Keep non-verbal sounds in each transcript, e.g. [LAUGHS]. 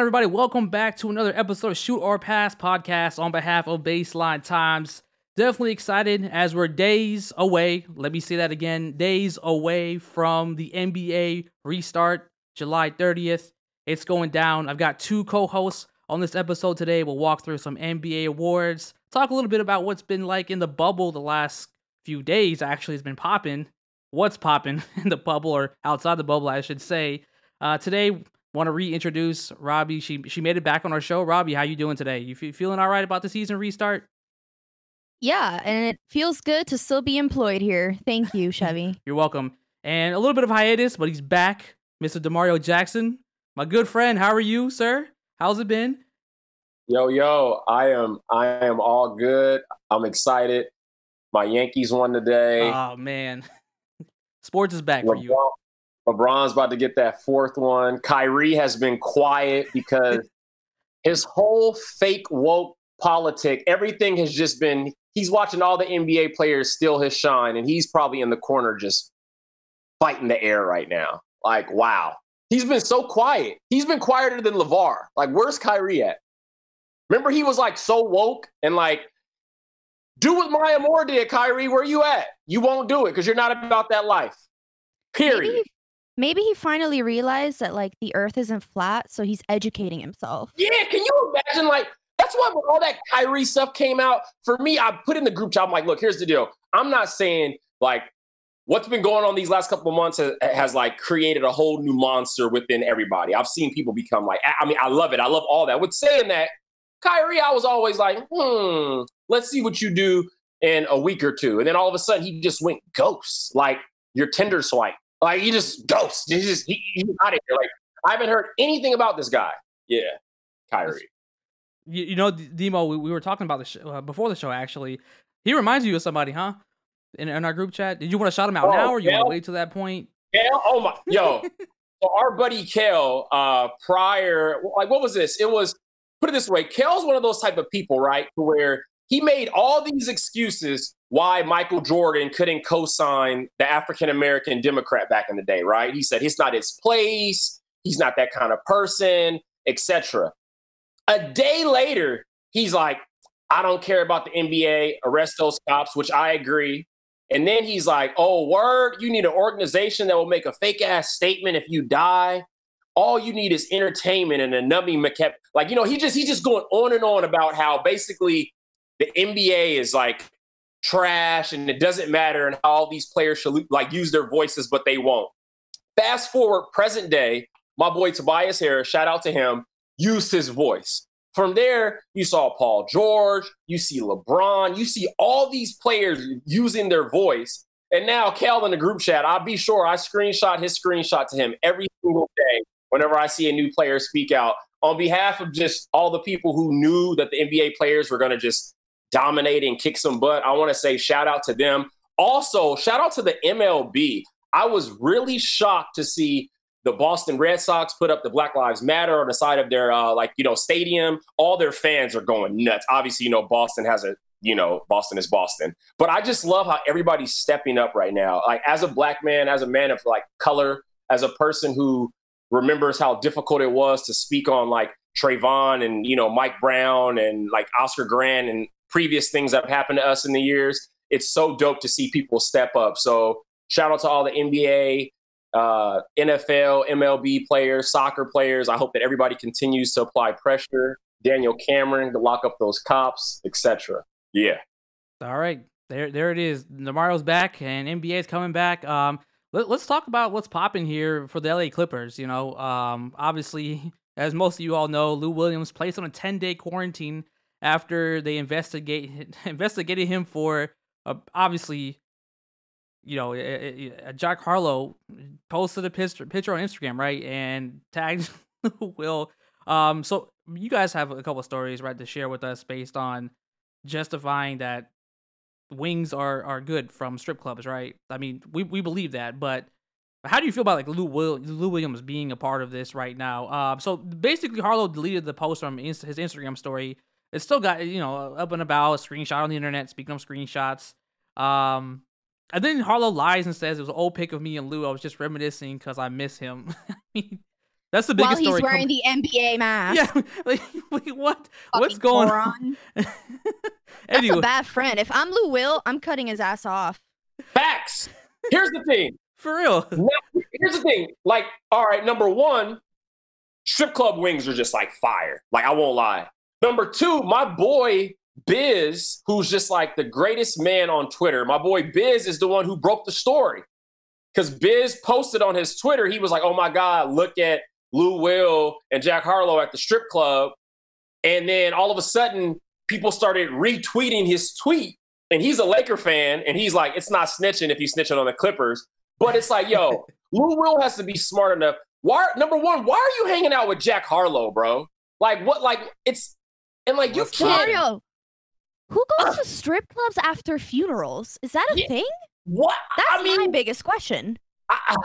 On, everybody? Welcome back to another episode of Shoot or Pass podcast on behalf of Baseline Times. Definitely excited as we're days away. Let me say that again days away from the NBA restart, July 30th. It's going down. I've got two co hosts on this episode today. We'll walk through some NBA awards, talk a little bit about what's been like in the bubble the last few days. Actually, it's been popping. What's popping [LAUGHS] in the bubble or outside the bubble, I should say. Uh, today, want to reintroduce Robbie. She she made it back on our show. Robbie, how you doing today? You f- feeling all right about the season restart? Yeah, and it feels good to still be employed here. Thank you, [LAUGHS] Chevy. You're welcome. And a little bit of hiatus, but he's back, Mr. Demario Jackson, my good friend. How are you, sir? How's it been? Yo, yo, I am I am all good. I'm excited. My Yankees won today. Oh man. [LAUGHS] Sports is back for you. LeBron's about to get that fourth one. Kyrie has been quiet because his whole fake woke politic, everything has just been he's watching all the NBA players steal his shine, and he's probably in the corner just fighting the air right now. Like, wow. He's been so quiet. He's been quieter than LaVar. Like, where's Kyrie at? Remember, he was like so woke and like, do what Maya Moore did, Kyrie. Where you at? You won't do it because you're not about that life. Period. Maybe, maybe he finally realized that like the earth isn't flat, so he's educating himself. Yeah, can you imagine like that's why when all that Kyrie stuff came out, for me, I put in the group chat, I'm like, look, here's the deal. I'm not saying like what's been going on these last couple of months has, has, like created a whole new monster within everybody. I've seen people become like, I mean, I love it. I love all that. With saying that, Kyrie, I was always like, hmm, let's see what you do in a week or two. And then all of a sudden he just went ghost, like your Tinder swipe. Like he just ghost. He's just he, he's out of here. Like I haven't heard anything about this guy. Yeah, Kyrie. You, you know, Demo, we, we were talking about this uh, before the show. Actually, he reminds you of somebody, huh? In, in our group chat. Did you want to shout him out oh, now, or you want to wait till that point? Kale, oh my, [LAUGHS] yo. so our buddy Kale, uh, prior, like, what was this? It was put it this way. Kale's one of those type of people, right, where he made all these excuses why Michael Jordan couldn't co-sign the African American Democrat back in the day, right? He said it's not his place, he's not that kind of person, etc. A day later, he's like, I don't care about the NBA, arrest those cops, which I agree. And then he's like, oh, word, you need an organization that will make a fake ass statement if you die. All you need is entertainment and a numbing kept like, you know, he just he's just going on and on about how basically the NBA is like trash and it doesn't matter and how all these players should like use their voices, but they won't. Fast forward present day, my boy Tobias Harris, shout out to him, used his voice. From there, you saw Paul George, you see LeBron, you see all these players using their voice. And now, Cal in the group chat, I'll be sure I screenshot his screenshot to him every single day whenever I see a new player speak out on behalf of just all the people who knew that the NBA players were going to just dominate and kick some butt. I want to say shout out to them. Also, shout out to the MLB. I was really shocked to see the Boston Red Sox put up the Black Lives Matter on the side of their uh, like you know stadium. All their fans are going nuts. Obviously, you know Boston has a you know Boston is Boston, but I just love how everybody's stepping up right now. Like as a black man, as a man of like color, as a person who remembers how difficult it was to speak on like Trayvon and you know Mike Brown and like Oscar Grant and previous things that have happened to us in the years. It's so dope to see people step up. So shout out to all the NBA, uh, NFL, MLB players, soccer players. I hope that everybody continues to apply pressure. Daniel Cameron to lock up those cops, etc. Yeah. All right, there, there it is. Demario's back, and NBA is coming back. Um, let, us talk about what's popping here for the LA Clippers. You know, um, obviously, [LAUGHS] as most of you all know, Lou Williams placed on a 10 day quarantine after they investigate [LAUGHS] investigated him for uh, obviously you know, Jack Harlow posted a picture, picture on Instagram, right, and tagged [LAUGHS] Will. Um, so you guys have a couple stories, right, to share with us based on justifying that wings are are good from strip clubs, right? I mean, we we believe that, but how do you feel about like Lou, Will, Lou Williams being a part of this right now? Um, so basically, Harlow deleted the post from his Instagram story it's still got you know up and about a screenshot on the internet. Speaking of screenshots, um, and then Harlow lies and says it was an old pic of me and Lou. I was just reminiscing because I miss him. [LAUGHS] I mean, That's the biggest While he's story. wearing com- the NBA [LAUGHS] mask. yeah, [LAUGHS] like, like what? What's going moron. on? That's a bad friend. If I'm Lou Will, I'm cutting his ass off. Facts. Here's the thing. for real. Now, here's the thing. Like, all right, number one, strip club wings are just like fire. Like, I won't lie. Number two, my boy Biz, who's just like the greatest man on Twitter. My boy Biz is the one who broke the story. Because Biz posted on his Twitter, he was like, oh my God, look at Lou Will and Jack Harlow at the strip club. And then all of a sudden, people started retweeting his tweet. And he's a Laker fan, and he's like, it's not snitching if you snitching on the Clippers. But it's like, yo, [LAUGHS] Lou Will has to be smart enough. Why? Number one, why are you hanging out with Jack Harlow, bro? Like what? Like it's and like you can't. Mario, who goes to strip clubs after funerals? Is that a Yeah. thing? What? That's I mean, my biggest question. I, I,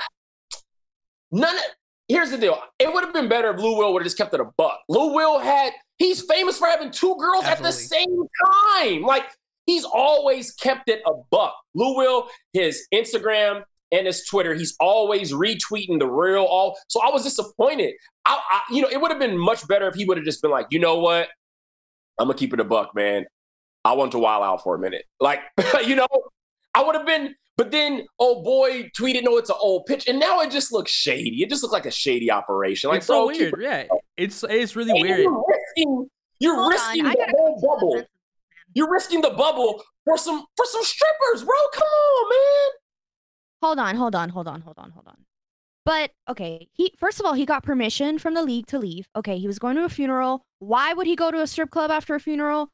none. Of, here's the deal. It would have been better if Lou Will would have just kept it a buck. Lou Will had. He's famous for having two girls at the same time. Like he's always kept it a buck. Lou Will, his Instagram and his Twitter, he's always retweeting the real. All so I was disappointed. I, I you know, it would have been much better if he would have just been like, you know what, I'm gonna keep it a buck, man. I want to wild out for a minute. Like, [LAUGHS] you know, I would have been, but then oh boy tweeted, no, it's an old pitch. And now it just looks shady. It just looks like a shady operation. Like, it's so bro, keep weird. Yeah, it's it's really and weird. You're risking, you're Hold risking on, the whole come to the bubble. defense. You're risking the bubble for some for some strippers, bro. Come on, man. Hold on, hold on, hold on, hold on, hold on. But okay, he first of all he got permission from the league to leave. Okay, he was going to a funeral. Why would he go to a strip club after a funeral?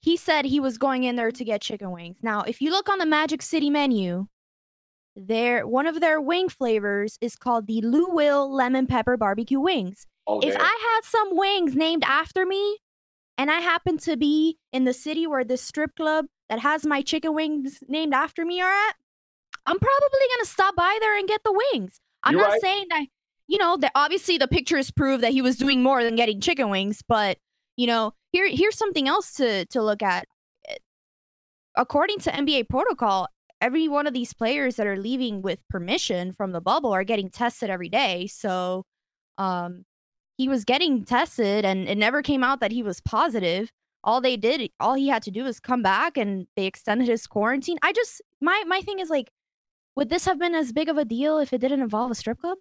He said he was going in there to get chicken wings. Now, if you look on the Magic City menu, there one of their wing flavors is called the Lou Will lemon pepper barbecue wings. Oh, if. I had some wings named after me and I happen to be in the city where this strip club that has my chicken wings named after me are at, I'm probably gonna stop by there and get the wings. I'm You're not right. saying that you know that obviously the pictures prove that he was doing more than getting chicken wings, but you know, here here's something else to to look at. Eh, According to NBA protocol, every one of these players that are leaving with permission from the bubble are getting tested every day. So um he was getting tested and it never came out that he was positive. All they did, all he had to do was come back and they extended his quarantine. I just my my thing is like would this have been as big of a deal if it didn't involve a strip club?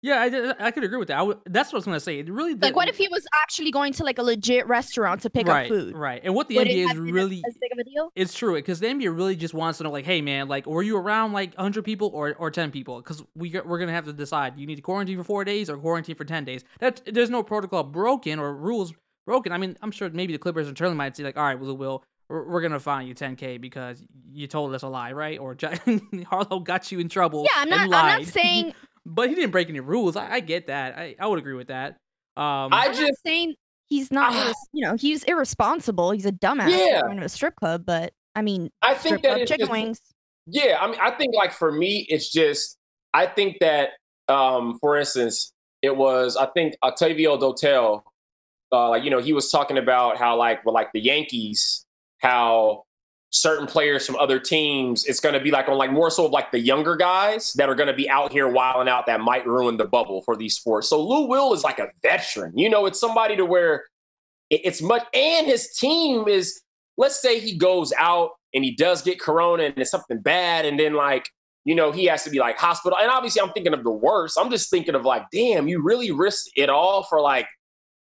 Yeah, I, I could agree with that. I that's what I was gonna say. It really Like what if he was actually going to like a legit restaurant to pick right, up food? right? And what the Would NBA is really as big of a deal? It's true because the NBA really just wants to know, like, hey man, like, were you around like 100 people or, or 10 people? Because we we're gonna have to decide. You need to quarantine for four days or quarantine for 10 days. That there's no protocol broken or rules broken. I mean, I'm sure maybe the Clippers internally might say like, all right, Will we're, we're gonna fine you 10k because you told us a lie, right? Or [LAUGHS] Harlow got you in trouble. Yeah, I'm not and I'm not [LAUGHS] saying but he didn't break any rules. I, I get that. I, I would agree with that. Um, I I'm not just saying he's not irres- you know, he's irresponsible. He's a dumbass Yeah. going to a strip club, but I mean I strip think that club chicken just- wings. Yeah, I mean, I think like for me, it's just I think that um, for instance, it was I think Octavio Dotel, uh, like you know, he was talking about how like well, like the Yankees, how certain players from other teams, it's going to be like on like more so of like the younger guys that are going to be out here wilding out that might ruin the bubble for these sports. So Lou Will is like a veteran, you know, it's somebody to where it's much, and his team is. Let's say he goes out and he does get corona and it's something bad, and then like you know he has to be like hospital. And obviously, I'm thinking of the worst. I'm just thinking of like, damn, you really risked it all for like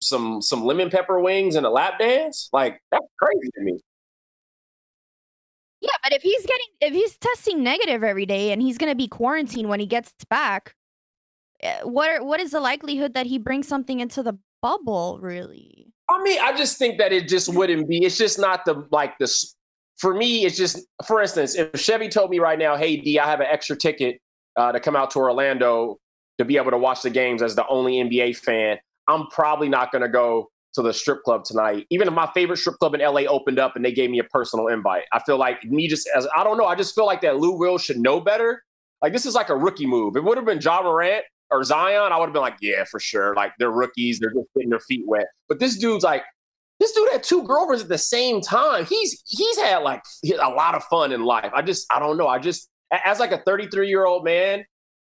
some some lemon pepper wings and a lap dance. Like that's crazy to me. Yeah, but if he's getting if he's testing negative every day and he's gonna be quarantined when he gets back, eh, what are, what is the likelihood that he brings something into the bubble? Really? I mean, I just think that it just wouldn't be. It's just not the like this. For me, it's just, for instance, if Chevy told me right now, "Hey, D, I have an extra ticket uh, to come out to Orlando to be able to watch the games as the only NBA fan," I'm probably not going to go to the strip club tonight. Even if my favorite strip club in LA opened up and they gave me a personal invite, I feel like me just as I don't know. I just feel like that Lou Will should know better. Like this is like a rookie move. It would have been Ja Morant or Zion, I would have been like, yeah, for sure. Like they're rookies, they're just getting their feet wet. But this dude's like, this dude had two girlfriends at the same time. He's he's had like a lot of fun in life. I just I don't know. I just as like a 33 year old man,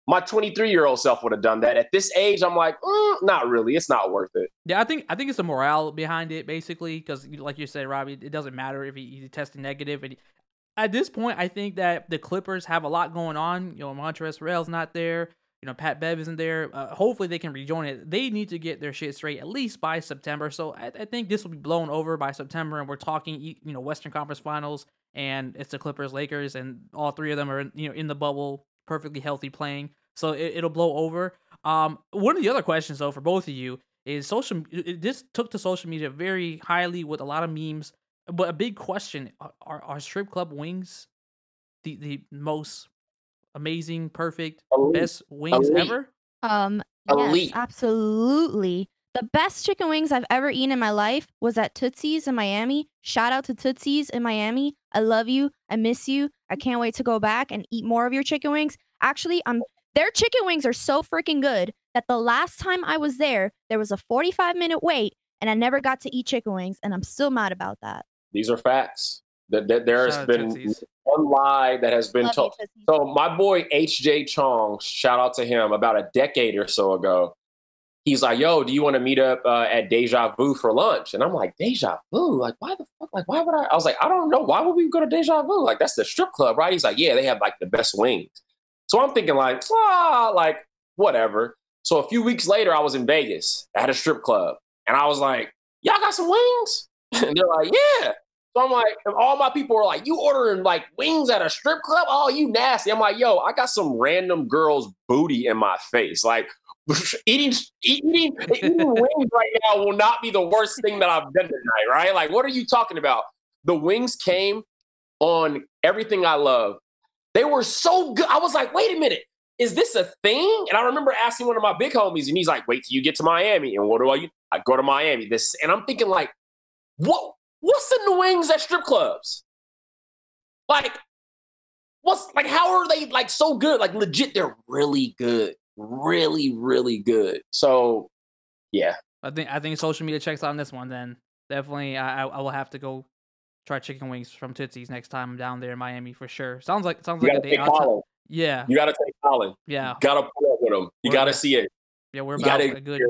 my 23 year old self would have done that. At this age, I'm like, mm, not really. It's not worth it. Yeah, I think I think it's the morale behind it, basically, because like you said, Robbie, it doesn't matter if he, he's testing negative. And at this point, I think that the Clippers have a lot going on. You know, Montrezl Harrell's not there. You know, Pat Bev isn't there. Uh, hopefully, they can rejoin it. They need to get their shit straight at least by September. So I, I think this will be blown over by September, and we're talking, you know, Western Conference Finals, and it's the Clippers, Lakers, and all three of them are you know in the bubble, perfectly healthy, playing. So it, will blow over. Um, one of the other questions though for both of you is social. This took to social media very highly with a lot of memes, but a big question: Are are strip club wings the the most amazing, perfect, elite. best wings elite. ever? Um, elite. yes, absolutely. The best chicken wings I've ever eaten in my life was at Tootsie's in Miami. Shout out to Tootsie's in Miami. I love you. I miss you. I can't wait to go back and eat more of your chicken wings. Actually, I'm their chicken wings are so freaking good that the last time I was there, there was a 45 minute wait and I never got to eat chicken wings and I'm still mad about that. These are facts. That, that there has been Tootsies. one lie that has been Love told. So my boy HJ Chong, shout out to him, about a decade or so ago. He's like, "Yo, do you want to meet up uh, at Deja Vu for lunch?" And I'm like, "Deja Vu? Like, why the fuck? Like, why would I?" I was like, "I don't know. Why would we go to Deja Vu? Like, that's the strip club, right?" He's like, "Yeah, they have like the best wings." So I'm thinking like, ah, like whatever. So a few weeks later, I was in Vegas at a strip club, and I was like, "Y'all got some wings?" [LAUGHS] and they're like, "Yeah." So I'm like, all my people are like, "You ordering like wings at a strip club? Oh, you nasty!" I'm like, "Yo, I got some random girl's booty in my face. Like, [LAUGHS] eating eating eating [LAUGHS] wings right now will not be the worst thing that I've done tonight, right? Like, what are you talking about? The wings came on everything I love. They were so good. I was like, wait a minute, is this a thing? And I remember asking one of my big homies, and he's like, wait till you get to Miami. And what do I? I go to Miami. This, and I'm thinking like, what? What's in the wings at strip clubs? Like, what's like? How are they like so good? Like legit, they're really good, really, really good. So, yeah. I think I think social media checks on this one. Then definitely, I I will have to go try chicken wings from Tootsie's next time I'm down there in Miami for sure. Sounds like sounds you like a day. Yeah, you got to take Colin. Yeah, you gotta pull up with him. You got to see it. Yeah, we're about a good.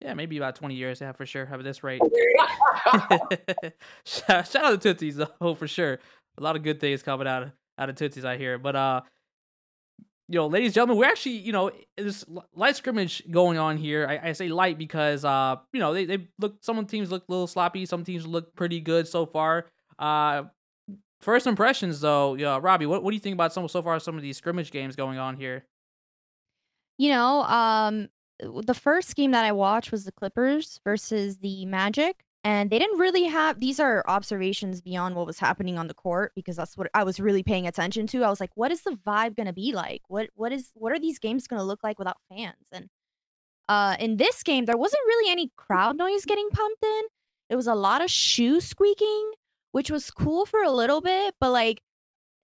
Yeah, maybe about 20 years. Yeah, for sure. Have this rate. [LAUGHS] [LAUGHS] shout, shout out to Tootsie's though, [LAUGHS] for sure. A lot of good things coming out of out of Tootsie's, I hear. But uh, you know, ladies and gentlemen, we're actually, you know, this light scrimmage going on here. I, I, say light because, uh, you know, they, they look, some teams look a little sloppy. Some teams look pretty good so far. Uh, first impressions, though, yeah, Robbie, what, what do you think about some so far some of these scrimmage games going on here? You know, um, the first game that I watched was the Clippers versus the Magic, and they didn't really have. These are observations beyond what was happening on the court because that's what I was really paying attention to. I was like, what is the vibe gonna be like? What what is what are these games gonna look like without fans? And uh, in this game, there wasn't really any crowd noise getting pumped in. It was a lot of shoe squeaking which was cool for a little bit, but like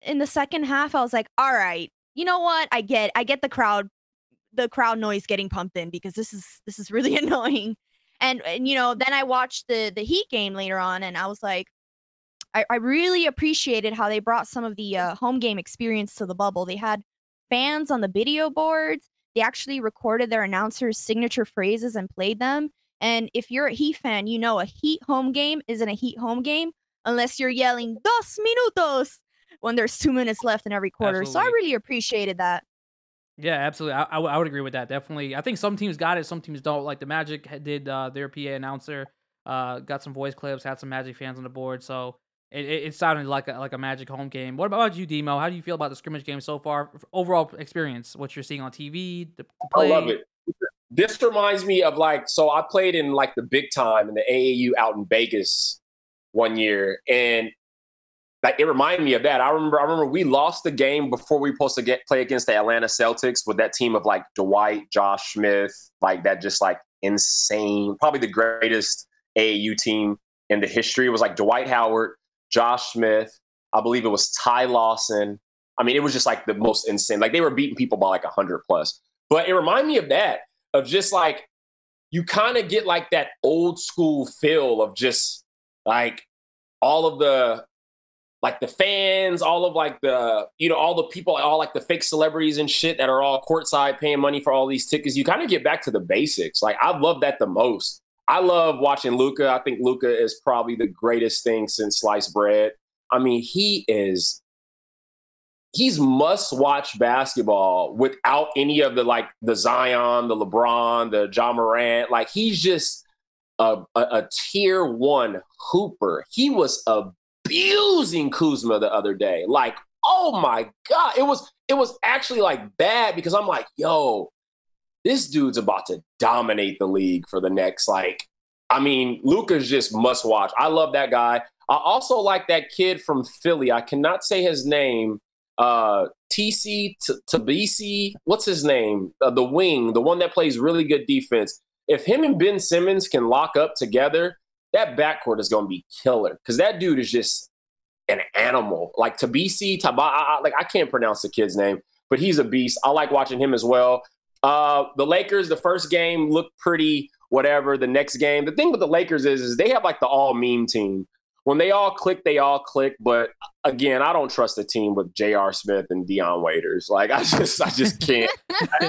in the second half, I was like, all right, you know what? I get I get the crowd the crowd noise getting pumped in because this is this is really [LAUGHS] annoying. And, and you know, then I watched the the Heat game later on and I was like, I, I really appreciated how they brought some of the uh, home game experience to the bubble. They had fans on the video boards. They actually recorded their announcers' signature phrases and played them. And if you're a Heat fan, you know a Heat home game isn't a Heat home game unless you're yelling dos minutos when there's two minutes left in every quarter. Absolutely. So I really appreciated that. Yeah, absolutely. I, I, I, would agree with that. Definitely. I think some teams got it, some teams don't. Like the Magic did uh, their PA announcer, uh, got some voice clips, had some Magic fans on the board. So it, it, it sounded like a, like a Magic home game. What about you, Demo? How do you feel about the scrimmage game so far? Overall experience, what you're seeing on TV, the, the play? I love it. This reminds me of like, so I played in like the big time in the AAU out in Vegas one year, and like it reminded me of that. I remember, I remember we lost the game before we were supposed to get play against the Atlanta Celtics with that team of like Dwight, Josh Smith, like that, just like insane, probably the greatest AAU team in the history. It was like Dwight Howard, Josh Smith, I believe it was Ty Lawson. I mean, it was just like the most insane. Like they were beating people by like hundred plus. But it reminded me of that, of just like you kind of get like that old school feel of just like all of the like the fans, all of like the, you know, all the people, all like the fake celebrities and shit that are all courtside paying money for all these tickets. You kind of get back to the basics. Like I love that the most. I love watching Luka. I think Luka is probably the greatest thing since sliced bread. I mean, he is he's must watch basketball without any of the like the Zion, the LeBron, the Ja Morant. Like he's just a, a, a tier one hooper. He was abusing Kuzma the other day. Like, oh my God. It was it was actually like bad because I'm like, yo, this dude's about to dominate the league for the next like I mean, Luka's just must watch. I love that guy. I also like that kid from Philly. I cannot say his name. Uh, TC Tabisi, what's his name? Uh, the wing, the one that plays really good defense. If him and Ben Simmons can lock up together, that backcourt is going to be killer because that dude is just an animal. Like Tabisi, Taba, like I can't pronounce the kid's name, but he's a beast. I like watching him as well. Uh, the Lakers, the first game looked pretty whatever. The next game, the thing with the Lakers is, is they have like the all meme team. When they all click, they all click. But again, I don't trust a team with J.R. Smith and Dion Waiters. Like I just, I just can't. I, [LAUGHS]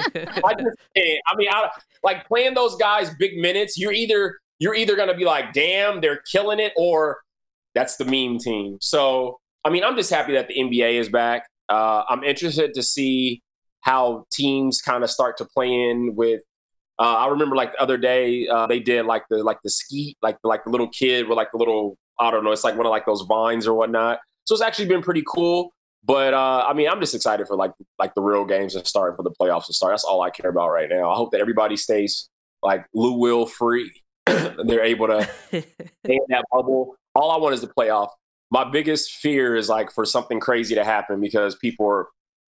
I, just can't. I mean, I like playing those guys big minutes. You're either you're either gonna be like, damn, they're killing it, or that's the meme team. So I mean, I'm just happy that the NBA is back. Uh, I'm interested to see how teams kind of start to play in with uh, I remember like the other day uh, they did like the like the skeet like like the little kid with like the little I don't know it's like one of like those vines or whatnot. So it's actually been pretty cool. But uh, I mean, I'm just excited for like like the real games to start for the playoffs to start. That's all I care about right now. I hope that everybody stays like Lou Will free. [CLEARS THROAT] They're able to [LAUGHS] stay in that bubble. All I want is the playoff. My biggest fear is like for something crazy to happen because people are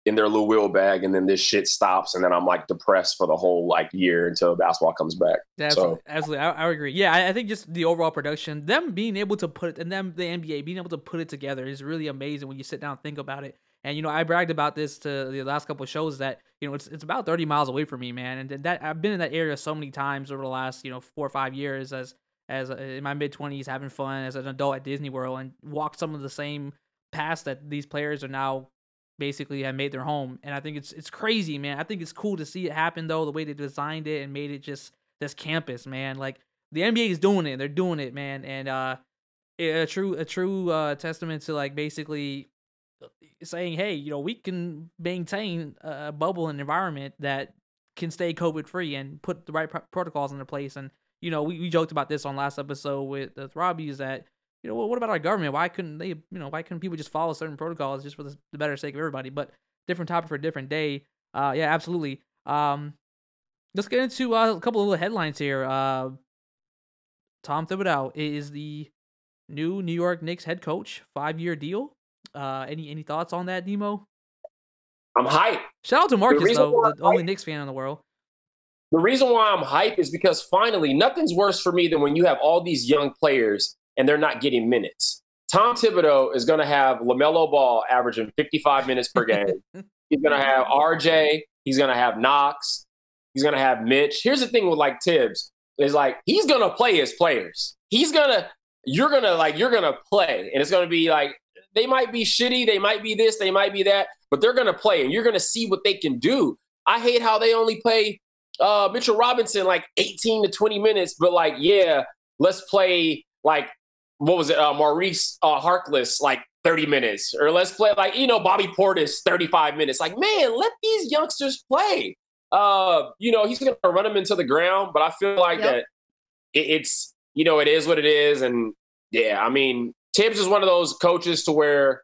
in their Lou Will bag, and then this shit stops, and then I'm like depressed for the whole like year until basketball comes back. Absolutely, so. absolutely. I, I, agree. Yeah, I, I, think just the overall production, them being able to put it, and them the NBA being able to put it together is really amazing when you sit down and think about it. And you know, I bragged about this to the last couple of shows that you know it's it's about 30 miles away from me, man, and that I've been in that area so many times over the last you know four or five years as as uh, in my mid 20s having fun as an adult at Disney World and walked some of the same paths that these players are now basically have made their home. And I think it's it's crazy, man. I think it's cool to see it happen though, the way they designed it and made it just this campus, man. Like the NBA is doing it. They're doing it, man. And uh a true a true uh testament to like basically uh, saying, hey, you know, we can maintain a bubble and environment that can stay COVID free and put the right protocols into place. And you know, we, we joked about this on last episode with, Robbie is that you know, well, what about our government? Why couldn't they, you know, why couldn't people just follow certain protocols just for the, the better sake of everybody? But different topic for a different day. Uh, yeah, absolutely. Um, let's get into uh, a couple of little headlines here. Uh, Tom Thibodeau is the new New York Knicks head coach, five year deal. Uh, any any thoughts on that, Demo? I'm hyped. Shout out to Marcus though, the only Knicks fan in the world. The reason why I'm hyped is because finally, nothing's worse for me than when you have all these young players and they're not getting minutes. Tom Thibodeau is going to have LaMelo Ball averaging 55 minutes per game. [LAUGHS] he's going to have RJ. He's going to have Knox. He's going to have Mitch. Here's the thing with like Thibs is like he's going to play his players. He's going to, you're going to like, you're going to play. And it's going to be like, they might be shitty. They might be this. They might be that. But they're going to play and you're going to see what they can do. I hate how they only play uh, Mitchell Robinson like 18 to 20 minutes. But like, yeah, let's play like what was it, uh, Maurice uh, Harkless, like 30 minutes, or let's play like you know Bobby Portis 35 minutes. Like man, let these youngsters play. Uh, you know he's gonna run them into the ground, but I feel like yep. that it, it's you know it is what it is, and yeah, I mean Thibs is one of those coaches to where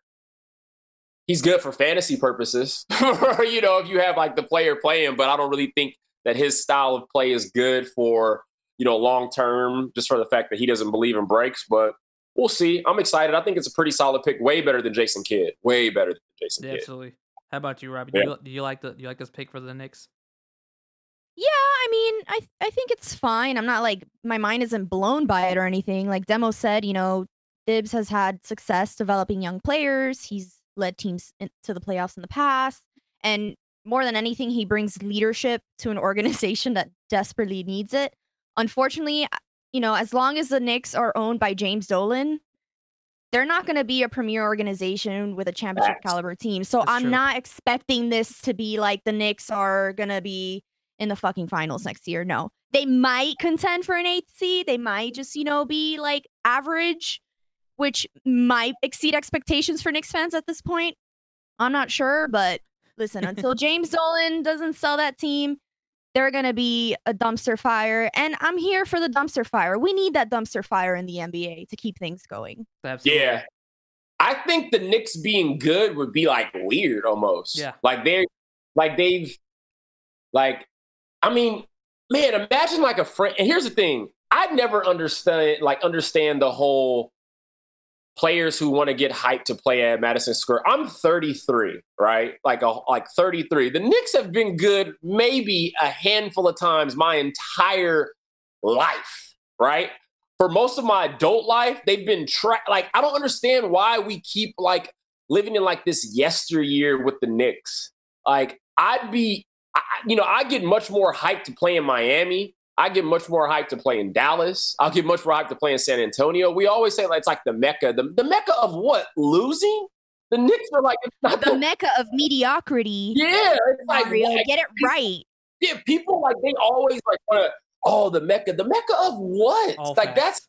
he's good for fantasy purposes. [LAUGHS] you know, if you have like the player playing, but I don't really think that his style of play is good for you know long term, just for the fact that he doesn't believe in breaks. But we'll see. I'm excited. I think it's a pretty solid pick. Way better than Jason Kidd. Way better than Jason yeah, Kidd. Absolutely. How about you, Robbie? Do, yeah. you, do you like the do you like this pick for the Knicks? Yeah, I mean, I I think it's fine. I'm not like my mind isn't blown by it or anything. Like Demo said, you know, Thibs has had success developing young players. He's led teams to the playoffs in the past, and more than anything, he brings leadership to an [LAUGHS] organization that desperately needs it. Unfortunately, you know, as long as the Knicks are owned by James Dolan, they're not going to be a premier organization with a championship Facts. caliber team. So I'm true. not expecting this to be like the Knicks are going to be in the fucking finals next year. No. They might contend for an eighth seed. They might just, you know, be like average, which might exceed expectations for Knicks fans at this point. I'm not sure, but listen, until [LAUGHS] James Dolan doesn't sell that team, they're going to be a dumpster fire. And I'm here for the dumpster fire. We need that dumpster fire in the NBA to keep things going. Absolutely. Yeah. I think the Knicks being good would be like weird almost. Yeah. Like they're like they've like I mean, man, imagine like a friend and here's the thing. I'd never understand like understand the whole players who want to get hyped to play at Madison Square. I'm 33, right? Like a like 33. The Knicks have been good maybe a handful of times my entire life, right? For most of my adult life, they've been tra- like I don't understand why we keep like living in like this yesteryear with the Knicks. Like I'd be I, you know, I get much more hyped to play in Miami. I get much more hyped to play in Dallas. I'll get much more hyped to play in San Antonio. We always say like it's like the mecca. The, the mecca of what? Losing? The Knicks are like it's not The the, mecca of mediocrity. yeah. It's like, Mario, like, get it right. yeah, people like they always like want to. Oh, the mecca. The mecca of what? All like facts. that's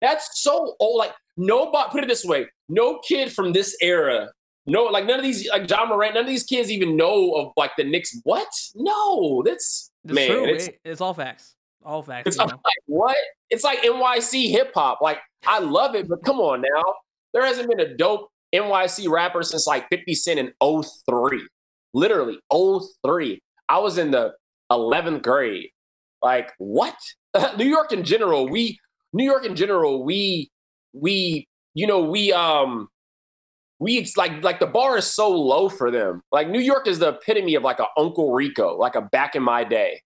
that's so old. Like nobody. Put it this way: no kid from this era. No, like none of these, like Ja Morant, none of these kids even know of like the Knicks. What? No, that's It's man. true. It's it's all facts. All facts. it's you like what? It's like NYC hip hop. Like I love it, but come on now. There hasn't been a dope NYC rapper since like 50 Cent in 03. Literally 03. I was in the 11th grade. Like what? [LAUGHS] New York in general, we New York in general, we we you know, we um we like like the bar is so low for them. Like New York is the epitome of like a Uncle Rico, like a back in my day.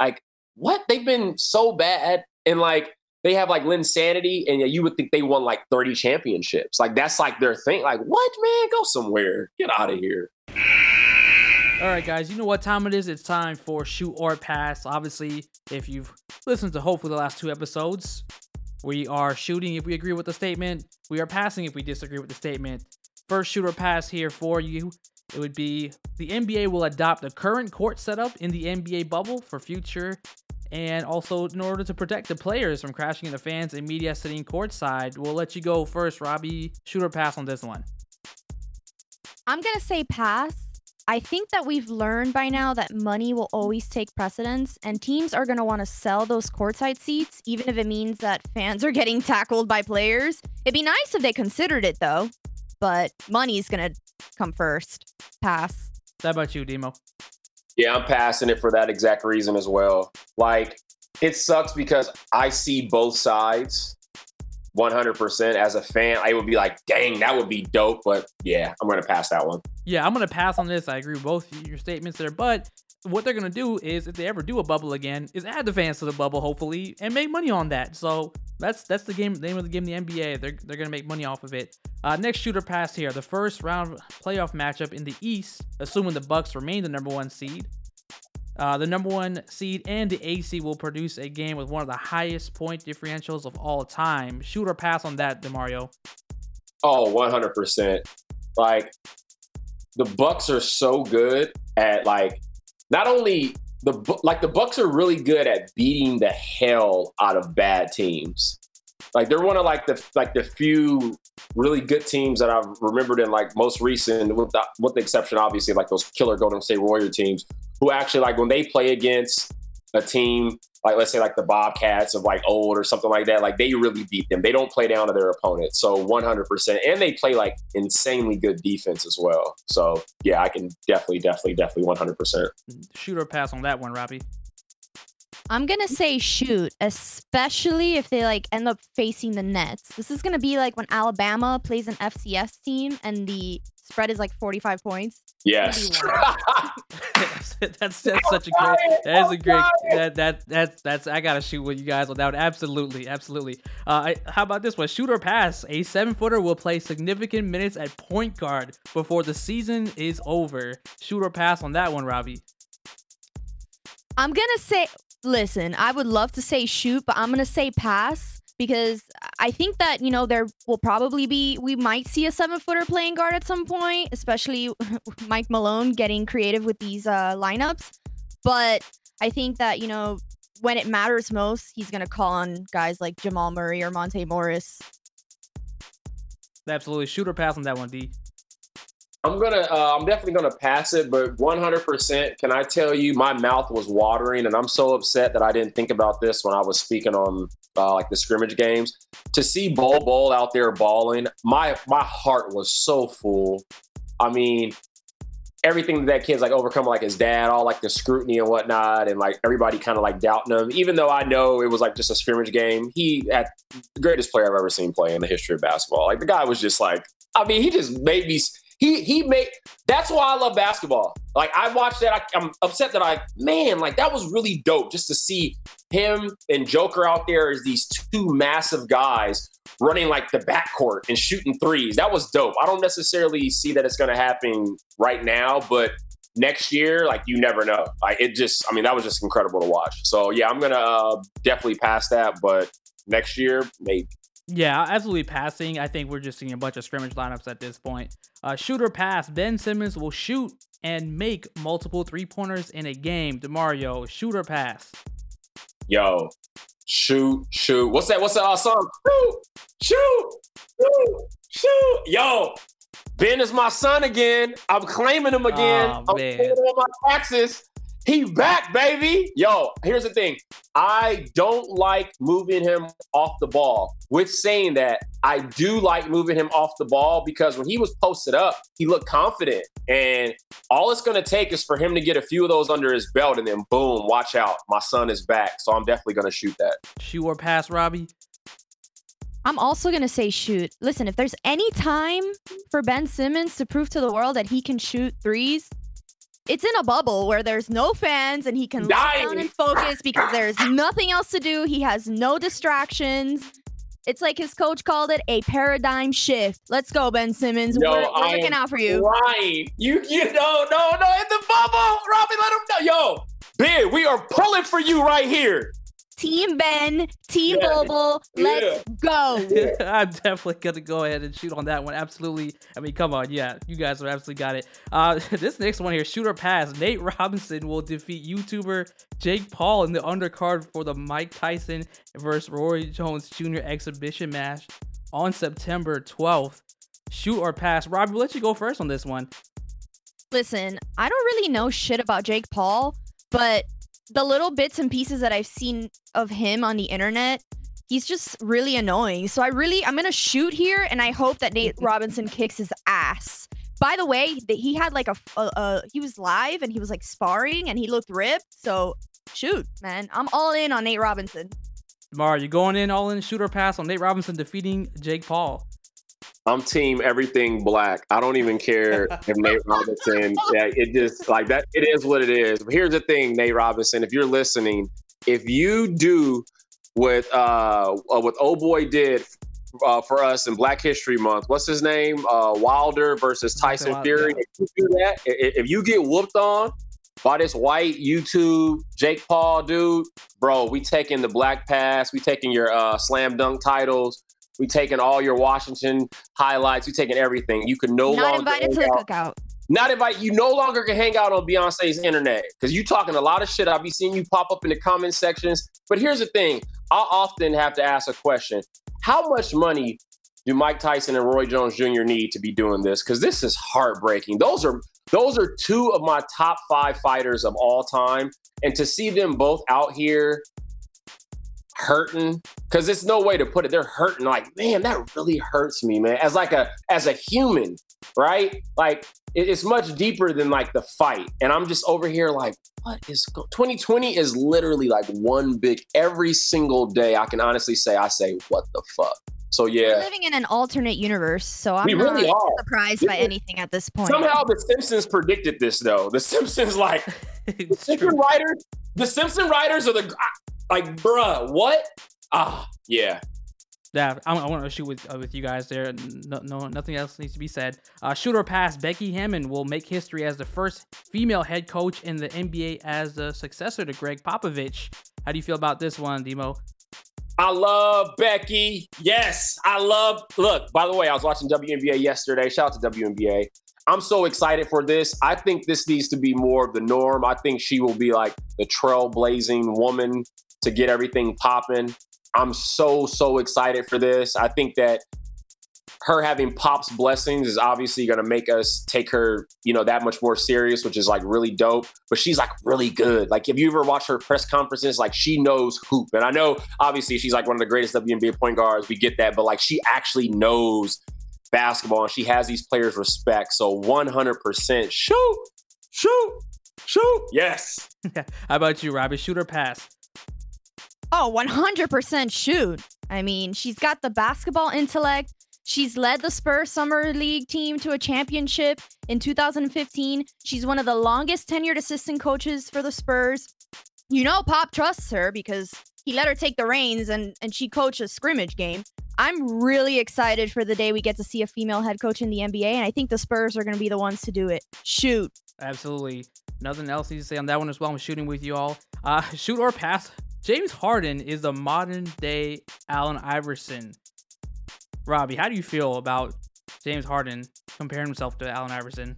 Like what? They've been so bad, and like they have like Linsanity, and you would think they won like 30 championships. Like that's like their thing. Like what, man? Go somewhere. Get out of here. All right, guys, you know what time it is? It's time for shoot or pass. Obviously, if you've listened to hopefully the last two episodes, we are shooting if we agree with the statement. We are passing if we disagree with the statement. First shooter pass here for you. It would be the NBA will adopt the current court setup in the NBA bubble for future, and also in order to protect the players from crashing into fans and media sitting courtside. We'll let you go first, Robbie. Shooter pass on this one. I'm going to say pass. I think that we've learned by now that money will always take precedence, and teams are going to want to sell those courtside seats, even if it means that fans are getting tackled by players. It'd be nice if they considered it, though, but money's going to come first. Pass. How about you, Demo? Yeah, I'm passing it for that exact reason as well. Like it sucks because I see both sides 100% as a fan. I would be like, dang, that would be dope. But yeah, I'm going to pass that one. Yeah, I'm gonna pass on this. I agree with both your statements there, but what they're gonna do is, if they ever do a bubble again, is add the fans to the bubble, hopefully, and make money on that. So that's that's the game, name of the game, the NBA. They're they're gonna make money off of it. Uh, next shooter pass here, the first round playoff matchup in the East, assuming the Bucks remain the number one seed. Uh, the number one seed and the AC will produce a game with one of the highest point differentials of all time. Shoot or pass on that, Demario. Oh, 100%. Like the Bucks are so good at like not only the like the Bucks are really good at beating the hell out of bad teams. Like they're one of like the like the few really good teams that I've remembered in like most recent, with the, with the exception obviously like those killer Golden State Warrior teams, who actually like when they play against a team like let's say like the Bobcats of like old or something like that, like they really beat them. They don't play down to their opponent. So 100%. And they play like insanely good defense as well. So yeah, I can definitely, definitely, definitely 100%. Shoot or pass on that one, Robbie. I'm gonna say shoot, especially if they like end up facing the Nets. This is gonna be like when Alabama plays an FCS team and the spread is like 45 points. Yes. [LAUGHS] that's that's such a great that is a great that that that's that's I gotta shoot with you guys on that one. Absolutely, absolutely. Uh, I, how about this one? Shoot or pass? A seven footer will play significant minutes at point guard before the season is over. Shoot or pass on that one, Robbie? I'm gonna say, listen, I would love to say shoot, but I'm gonna say pass because I think that you know there will probably be we might see a seven footer playing guard at some point, especially [LAUGHS] Mike Malone getting creative with these uh, lineups. But I think that you know when it matters most, he's gonna call on guys like Jamal Murray or Monte Morris. Absolutely, shooter pass on that one, D. I'm gonna, uh, I'm definitely gonna pass it, but 100%. Can I tell you, my mouth was watering, and I'm so upset that I didn't think about this when I was speaking on uh, like the scrimmage games. To see Bol Bol out there balling, my my heart was so full. I mean, everything that, that kid's like overcome, like his dad, all like the scrutiny and whatnot, and like everybody kind of like doubting him. Even though I know it was like just a scrimmage game, he at the greatest player I've ever seen play in the history of basketball. Like the guy was just like, I mean, he just made me. He he made. That's why I love basketball. Like I watched that. I, I'm upset that I man, like that was really dope just to see him and Joker out there as these two massive guys running like the backcourt and shooting threes. That was dope. I don't necessarily see that it's to happen right now, but next year, like you never know. Like it just, I mean, that was just incredible to watch. So yeah, I'm gonna uh, definitely pass that, but next year maybe. Yeah, absolutely passing. I think we're just seeing a bunch of scrimmage lineups at this point. Uh, shooter pass. Ben Simmons will shoot and make multiple three pointers in a game. Demario, shooter pass. Yo, shoot, shoot. What's that? What's that uh, song? Shoot, shoot, shoot, shoot. Yo, Ben is my son again. I'm claiming him again. Oh, I'm man. paying all my taxes. He back, baby. Yo, here's the thing. I don't like moving him off the ball. With saying that, I do like moving him off the ball because when he was posted up, he looked confident. And all it's going to take is for him to get a few of those under his belt, and then boom, watch out. My son is back. So I'm definitely going to shoot that. Shoot or pass, Robbie. I'm also gonna say shoot. Listen, if there's any time for Ben Simmons to prove to the world that he can shoot threes, it's in a bubble where there's no fans and he can lock down and focus because there's nothing else to do. He has no distractions. It's like his coach called it a paradigm shift. Let's go, Ben Simmons. Yo, we're we're looking out for you. Lying. You, you, no, no, no, in the bubble. Robbie, let him know. Yo, Ben, we are pulling for you right here. Team Ben, Team Yeah. Bobo, let's go. [LAUGHS] I'm definitely gonna go ahead and shoot on that one. Absolutely. I mean, come on, yeah, you guys have absolutely got it. Uh, [LAUGHS] this next one here, shooter pass. Nate Robinson will defeat YouTuber Jake Paul in the undercard for the Mike Tyson versus Roy Jones Jr. exhibition match on September 12th. Shoot or pass. Robbie, we'll let you go first on this one. Listen, I don't really know shit about Jake Paul, but the little bits and pieces that I've seen of him on the internet, he's just really annoying. So I really, I'm gonna shoot here, and I hope that Nate [LAUGHS] Robinson kicks his ass. By the way, that he had like a, a, a, he was live and he was like sparring and he looked ripped. So shoot, man, I'm all in on Nate Robinson. Mar, you going in all in shooter pass on Nate Robinson defeating Jake Paul? I'm team everything black. I don't even care [LAUGHS] if Nate Robinson. Yeah, it just like that. It is what it is. But here's the thing, Nate Robinson. If you're listening, if you do what uh uh, what old boy did uh, for us in Black History Month, what's his name? Uh, Wilder versus Tyson Fury. If you do that, if you get whooped on by this white YouTube Jake Paul dude, bro, we taking the black pass. We taking your uh, slam dunk titles. We taking all your Washington highlights. We taking everything. You can no Not longer invited to the out- cookout. not invite you no longer can hang out on Beyonce's internet because you talking a lot of shit. I'll be seeing you pop up in the comment sections. But here's the thing: I often have to ask a question: How much money do Mike Tyson and Roy Jones Jr. need to be doing this? Because this is heartbreaking. Those are those are two of my top five fighters of all time, and to see them both out here hurting because it's no way to put it they're hurting like man that really hurts me man. As like a as a human right? Like it- it's much deeper than like the fight and i'm just over here like what is go- 2020 is literally like one big every single day i can honestly say i say what the fuck? So We're yeah. living in an alternate universe, so I'm We not really are. surprised by This anything at this point. somehow the simpsons predicted this though. The simpsons like [LAUGHS] it's simpson writers the simpson writers are the like bruh what ah yeah Yeah, I, I want to shoot with uh, with you guys there. No, no, nothing else needs to be said. Uh, shoot or pass. Becky Hammon will make history as the first female head coach in the NBA as the successor to Gregg Popovich. How do you feel about this one, Demo? I love Becky. Yes, I love. Look, by the way, I was watching WNBA yesterday. Shout out to WNBA. I'm so excited for this. I think this needs to be more of the norm. I think she will be like the trailblazing woman to get everything popping. I'm so, so excited for this. I think that her having Pop's blessings is obviously going to make us take her, you know, that much more serious, which is like really dope. But she's like really good. Like, if you ever watch her press conferences, like she knows hoop. And I know obviously she's like one of the greatest WNBA point guards. We get that, but like she actually knows basketball and she has these players respect. So 100% shoot, shoot, shoot. Yes. [LAUGHS] How about you, Robbie? Shoot or pass? Oh, 100% shoot. I mean, she's got the basketball intellect. She's led the Spurs Summer League team to a championship in 2015. She's one of the longest tenured assistant coaches for the Spurs. You know, Pop trusts her because he let her take the reins and, and she coached a scrimmage game. I'm really excited for the day we get to see a female head coach in the NBA, and I think the Spurs are going to be the ones to do it. Shoot. Absolutely. Nothing else to say on that one as well. I'm shooting with you all. Uh, [LAUGHS] shoot or pass. James Harden is the modern day Allen Iverson. Robbie, how do you feel about James Harden comparing himself to Allen Iverson?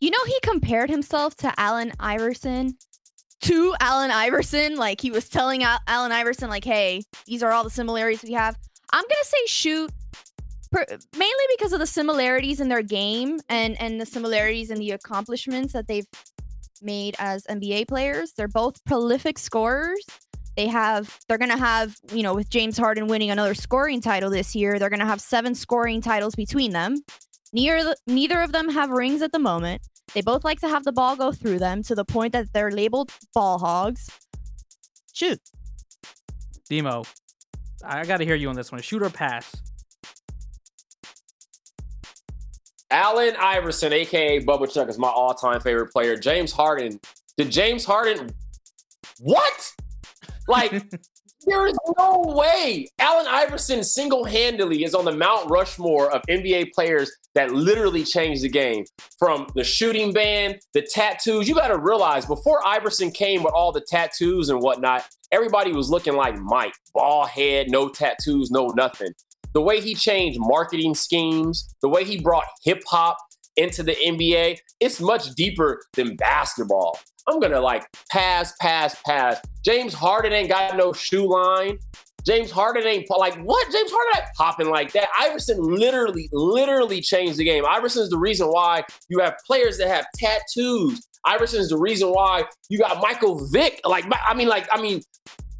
You know, he compared himself to Allen Iverson to Allen Iverson. Like he was telling Al- Allen Iverson, like, "Hey, these are all the similarities we have." I'm gonna say shoot, mainly because of the similarities in their game and and the similarities in the accomplishments that they've made as NBA players. They're both prolific scorers. They have they're gonna have you know with James Harden winning another scoring title this year, they're gonna have seven scoring titles between them. Neither neither of them have rings at the moment. They both like to have the ball go through them to the point that they're labeled ball hogs. Shoot. Demo, I got to hear you on this one. Shoot or pass? Allen Iverson, aka Bubba Chuck, is my all-time favorite player. James Harden. Did James Harden? What? Like, [LAUGHS] there is no way Allen Iverson single-handedly is on the Mount Rushmore of NBA players that literally changed the game. From the shooting band, the tattoos. You got to realize before Iverson came with all the tattoos and whatnot, everybody was looking like Mike, ball head, no tattoos, no nothing. The way he changed marketing schemes, the way he brought hip hop into the NBA, it's much deeper than basketball. I'm gonna like pass, pass, pass. James Harden ain't got no shoe line. James Harden ain't like what? James Harden ain't popping like that. Iverson literally, literally changed the game. Iverson is the reason why you have players that have tattoos. Iverson is the reason why you got Michael Vick. Like, I mean, like, I mean,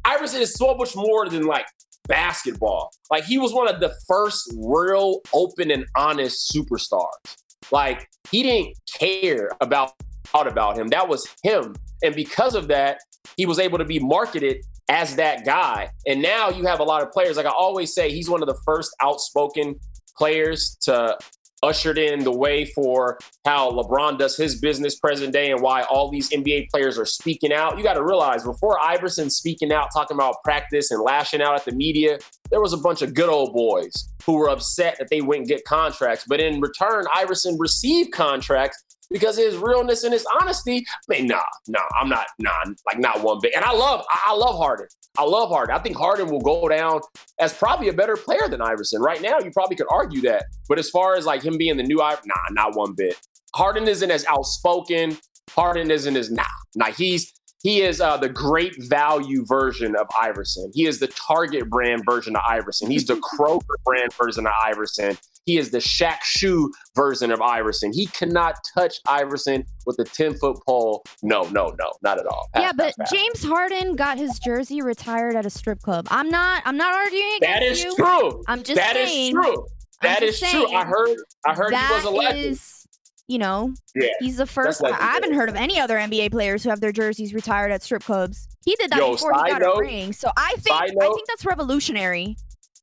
Iverson is so much more than like basketball. Like, he was one of the first real open and honest superstars. Like, he didn't care about about him. That was him. And because of that, he was able to be marketed as that guy. And now you have a lot of players. Like I always say, he's one of the first outspoken players to ushered in the way for how LeBron does his business present day and why all these NBA players are speaking out. You got to realize before Iverson speaking out, talking about practice and lashing out at the media, there was a bunch of good old boys who were upset that they wouldn't get contracts. But in return, Iverson received contracts because his realness and his honesty. I mean, nah, nah, I'm not, nah, like not one bit. And I love, I love Harden. I love Harden. I think Harden will go down as probably a better player than Iverson. Right now, you probably could argue that. But as far as like him being the new Iverson, nah, not one bit. Harden isn't as outspoken. Harden isn't as nah, nah. He's he is uh, the great value version of Iverson. He is the Target brand version of Iverson. He's the [LAUGHS] Kroger brand version of Iverson. He is the Shaq Shoe version of Iverson. He cannot touch Iverson with a 10 foot pole. No, no, no, not at all. Pass, yeah, but pass, pass. James Harden got his jersey retired at a strip club. I'm not. I'm not arguing That is you. true. I'm just that saying. That is true. That is true. I heard. I heard he was a legend. Is, you know, yeah, he's the first. I haven't heard of any other NBA players who have their jerseys retired at strip clubs. He did that Yo, before he got note, a ring. So I think I think that's revolutionary.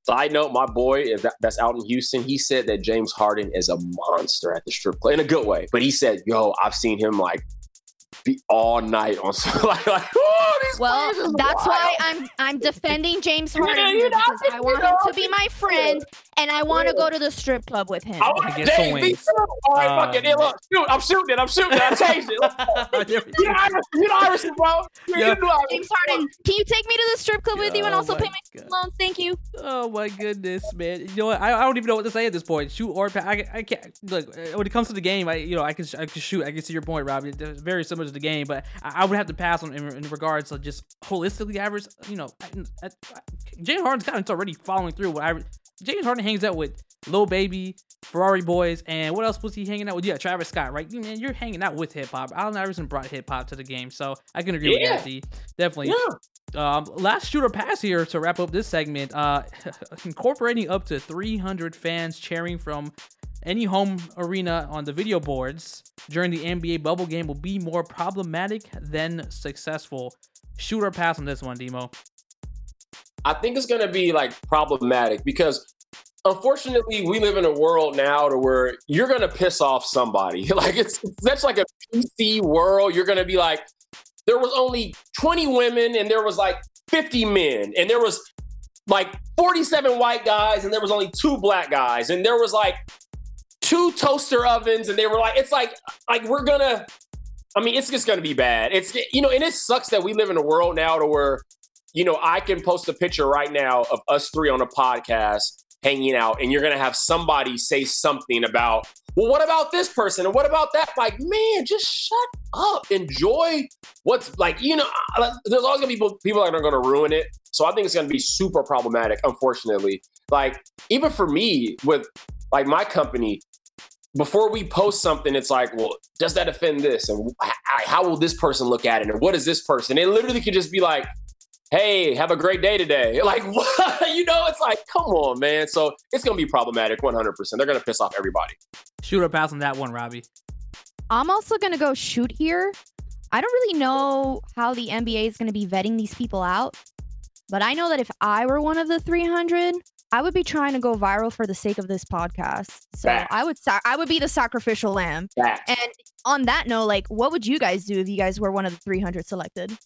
Side note, my boy that's out in Houston. He said that James Harden is a monster at the strip club in a good way. But he said, "Yo, I've seen him like be all night on [LAUGHS] like, like well that's why i'm i'm defending james [LAUGHS] harden you know, because i want him to be my friend and I want to go to the strip club with him. I want get some wings. All right, Um, fuck it. Yeah, look, shoot, I'm shooting it. I'm shooting it. I changed it. You go. know you know Iverson, bro. You Yeah. know Iverson. James Harden, can you take me to the strip club with you and Oh also my pay my God. loans? Thank you. Oh my goodness, man! You know what? I, I don't even know what to say at this point. Shoot or pass. I, I can't look when it comes to the game. I you know I can I can shoot. I can see your point, Robbie. It's very similar to the game, but I, I would have to pass on in, in regards to just holistically average. You know, I, I, James Harden's kind of already following through. What I James Harden hangs out with Lil Baby, Ferrari Boys, and what else was he hanging out with? Yeah, Travis Scott, right? You- Man, you're hanging out with hip hop. Allen Iverson brought hip hop to the game, so I can agree Yeah. with that. Definitely. Yeah. Um, last shooter pass here to wrap up this segment. Uh, [LAUGHS] incorporating up to 300 fans cheering from any home arena on the video boards during the NBA bubble game will be more problematic than successful. Shooter pass on this one, Demo. I think it's going to be like problematic because unfortunately we live in a world now to where you're going to piss off somebody. [LAUGHS] Like it's that's like a PC world. You're going to be like there was only 20 women and there was like 50 men and there was like 47 white guys and there was only two black guys and there was like two toaster ovens and they were like it's like like we're to I mean it's just to be bad. It's you know and it sucks that we live in a world now to where you know, I can post a picture right now of us three on a podcast hanging out, and you're gonna have somebody say something about, well, what about this person and what about that? Like, man, just shut up. Enjoy what's like, you know, there's always gonna be people, people that are gonna ruin it. So I think it's gonna be super problematic, unfortunately. Like, even for me, with like my company, before we post something, it's like, well, does that offend this? And how will this person look at it? And what is this person? It literally could just be like, hey, have a great day today. [LAUGHS] Like, what? [LAUGHS] you know, it's like, come on, man. So it's going to be problematic 100%. They're going to piss off everybody. Shooter pass on that one, Robbie. I'm also gonna go shoot here. I don't really know how the NBA is gonna be vetting these people out, but I know that if I were one of the 300, I would be trying to go viral for the sake of this podcast. So Facts. I would sa- I would be the sacrificial lamb. Facts. And on that note, like, what would you guys do if you guys were one of the 300 selected?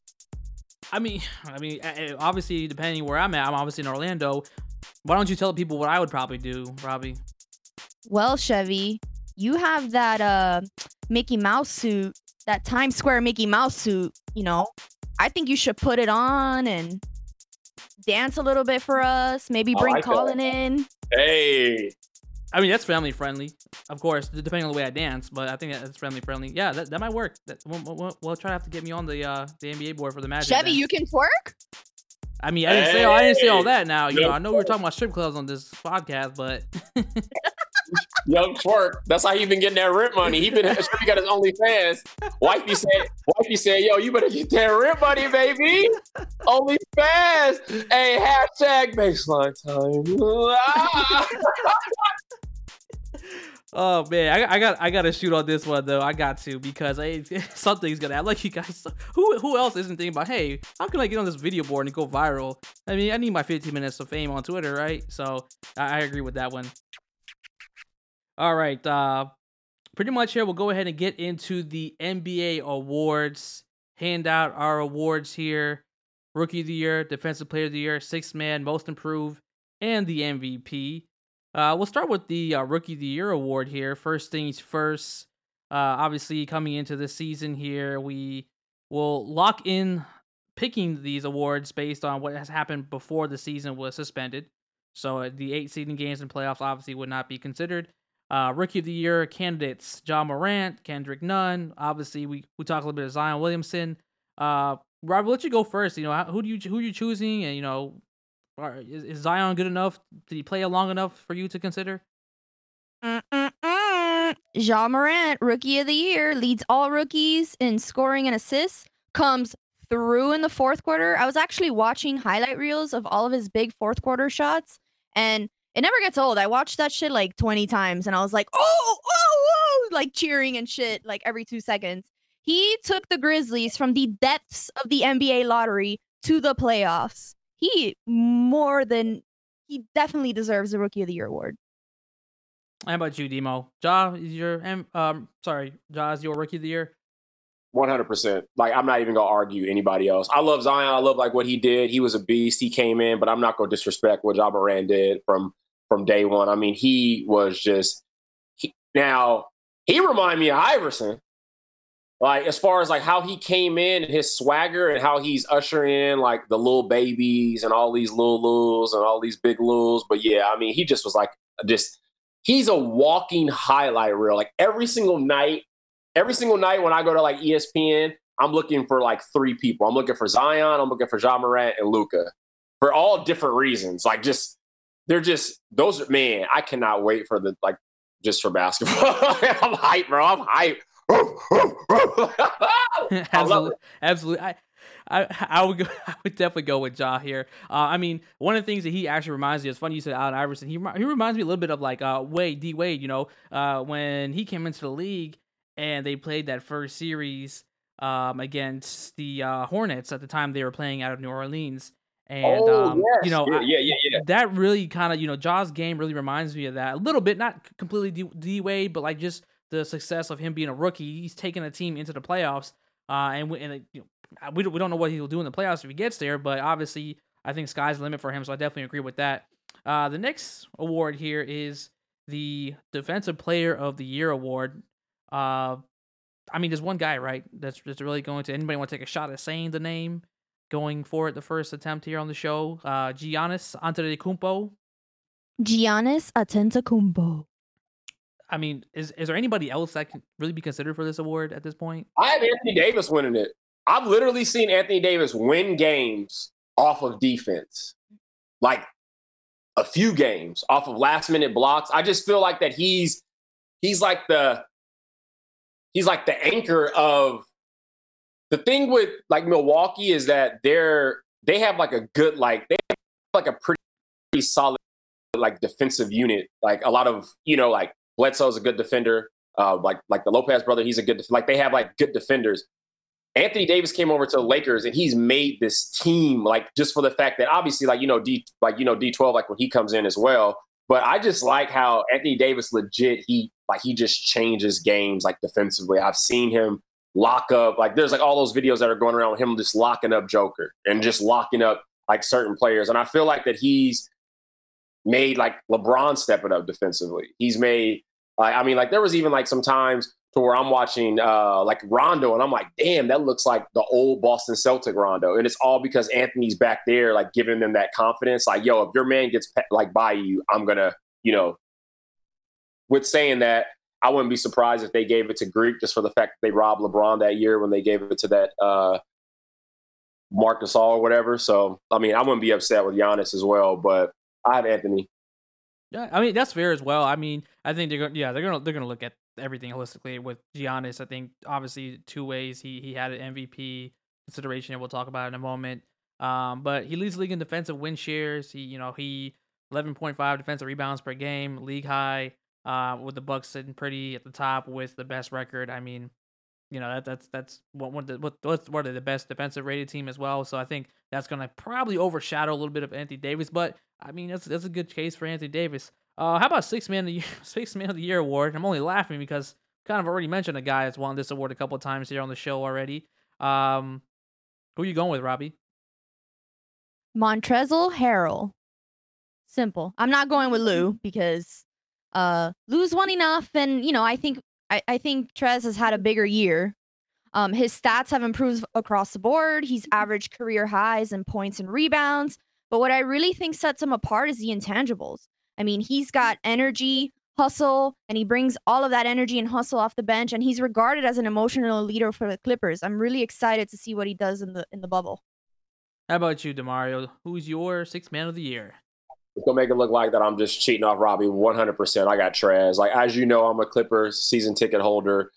I mean, [LAUGHS] I mean, obviously, depending where I'm at, I'm obviously in Orlando. Why don't you tell people what I would probably do, Robbie? Well, Chevy, you have that uh Mickey Mouse suit, that Times Square Mickey Mouse suit, you know. I think you should put it on and dance a little bit for us. Maybe bring like that. Colin in. Hey. I mean, that's family friendly, of course, depending on the way I dance. But I think that's family friendly. Yeah, that, that might work. That, we'll, we'll, we'll try to have to get me on the uh, the NBA board for the Magic. Chevy, then. you can twerk? I mean, I didn't say I didn't say all that. Now, you know, I know we were talking about strip clubs on this podcast, but [LAUGHS] Young twerk. That's how he been getting that rent money. He been he got his OnlyFans. Wifey said, wifey said, yo, you better get that rent money, baby. OnlyFans. Hey, hashtag baseline time. [LAUGHS] Oh man, I, I got I got to shoot on this one though. I got to because I, [LAUGHS] something's gonna. I like you guys. Who who else isn't thinking about? Hey, how can I get on this video board and go viral? I mean, I need my 15 minutes of fame on Twitter, right? So I, I agree with that one. All right, uh, pretty much here. We'll go ahead and get into the NBA awards. Hand out our awards here: Rookie of the Year, Defensive Player of the Year, Sixth Man, Most Improved, and the MVP. Uh, we'll start with the uh, Rookie of the Year award here. First things first. Uh, obviously, coming into the season here, we will lock in picking these awards based on what has happened before the season was suspended. So uh, the eight seeding games and playoffs obviously would not be considered. Uh, Rookie of the Year candidates: Ja Morant, Kendrick Nunn. Obviously, we we talk a little bit of Zion Williamson. Uh, Rob, let you go first. You know, who do you who are you choosing? And you know, are, is, is Zion good enough? Did he play long enough for you to consider? Mm-mm-mm. Ja Morant, rookie of the year, leads all rookies in scoring and assists, comes through in the fourth quarter. I was actually watching highlight reels of all of his big fourth quarter shots, and it never gets old. I watched that shit like 20 times, and I was like, oh, oh, oh, like cheering and shit like every two seconds. He took the Grizzlies from the depths of the NBA lottery to the playoffs. He more than he definitely deserves the rookie of the year award. How about you, Demo? Ja is your M- um sorry, Ja is your rookie of the year. One hundred percent. Like I'm not even gonna argue anybody else. I love Zion. I love like what he did. He was a beast. He came in, but I'm not gonna disrespect what Ja Morant did from from day one. I mean, he was just he, now he reminded me of Iverson. Like as far as like how he came in and his swagger and how he's ushering in like the little babies and all these little lils and all these big lils. But yeah, I mean, he just was like just he's a walking highlight reel. Like every single night, every single night when I go to like ESPN, I'm looking for like three people. I'm looking for Zion, I'm looking for Ja Morant and Luka for all different reasons. Like just they're just those are man, I cannot wait for the like just for basketball. [LAUGHS] I'm hype, bro. I'm hype. [LAUGHS] [LAUGHS] absolutely, absolutely. I, I, I would go. I would definitely go with Ja here. Uh, I mean, one of the things that he actually reminds me. It's funny you said Allen Iverson. He he reminds me a little bit of like uh, Wade D Wade. You know, uh, when he came into the league and they played that first series um, against the uh, Hornets at the time they were playing out of New Orleans. And oh, um, yes. you know, yeah, yeah, yeah, yeah. that really kind of you know Ja's game really reminds me of that a little bit, not completely D, D Wade, but like just the success of him being a rookie. He's taking a team into the playoffs, uh, and we, and you know, we we don't know what he'll do in the playoffs if he gets there, but obviously I think sky's the limit for him. So I definitely agree with that. Uh, the next award here is the Defensive Player of the Year award. Uh, I mean, there's one guy, right? That's that's really going to anybody want to take a shot at saying the name going for it the first attempt here on the show. Uh, Giannis Antetokounmpo. Giannis Antetokounmpo. I mean, is is there anybody else that can really be considered for this award at this point? I have Anthony Davis winning it. I've literally seen Anthony Davis win games off of defense, like a few games off of last minute blocks. I just feel like that he's he's like the he's like the anchor of the thing with like Milwaukee is that they're they have like a good like they have like a pretty, solid like defensive unit. Like a lot of you know like Bledsoe's a good defender. Uh, like like the Lopez brother, he's a good def- like they have like good defenders. Anthony Davis came over to the Lakers and he's made this team like just for the fact that obviously like you know D like you know D12 like when he comes in as well. But I just like how Anthony Davis legit he like he just changes games like defensively. I've seen him lock up like there's like all those videos that are going around him just locking up Joker and just locking up like certain players. And I feel like that he's made like LeBron stepping up defensively. He's made like I mean like there was even like sometimes to where I'm watching uh like Rondo and I'm like, damn, that looks like the old Boston Celtic Rondo. And it's all because Anthony's back there, like giving them that confidence. Like, yo, if your man gets like by you, I'm gonna, you know. With saying that, I wouldn't be surprised if they gave it to Greek just for the fact that they robbed LeBron that year when they gave it to that uh Marc Gasol or whatever. So I mean, I wouldn't be upset with Giannis as well, but I have Anthony. Yeah, I mean that's fair as well. I mean, I think they're going. Yeah, they're gonna they're gonna look at everything holistically with Giannis. I think obviously two ways he he had an MVP consideration, and we'll talk about in a moment. Um, but he leads the league in defensive win shares. He you know he 11.5 defensive rebounds per game, league high. Uh, with the Bucks sitting pretty at the top with the best record. I mean, you know that that's that's one one of the, what what are the best defensive rated team as well. So I think that's gonna probably overshadow a little bit of Anthony Davis. But I mean, that's that's a good case for Anthony Davis. Uh, how about six man of the year, [LAUGHS] six man of the year award? I'm only laughing because kind of already mentioned a guy that's won this award a couple of times here on the show already. Um, who are you going with, Robbie? Montrezl Harrell. Simple. I'm not going with Lou [LAUGHS] because uh Lou's won enough, and you know I think I, I think Trez has had a bigger year. Um, his stats have improved across the board. He's averaged career highs in points and rebounds. But what I really think sets him apart is the intangibles. I mean, he's got energy, hustle, and he brings all of that energy and hustle off the bench. And he's regarded as an emotional leader for the Clippers. I'm really excited to see what he does in the in the bubble. How about you, Demario? Who's your sixth man of the year? It's gonna make it look like that I'm just cheating off Robbie 100%. I got Trez. Like as you know, I'm a Clippers season ticket holder.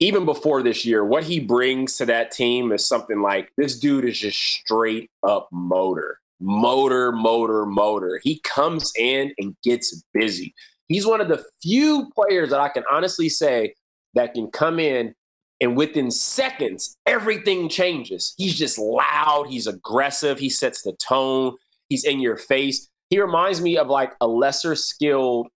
Even before this year, what he brings to that team is something like this dude is just straight up motor, motor, motor, motor. He comes in and gets busy. He's one of the few players that I can honestly say that can come in and within seconds, everything changes. He's just loud. He's aggressive. He sets the tone. He's in your face he reminds me of like a lesser skilled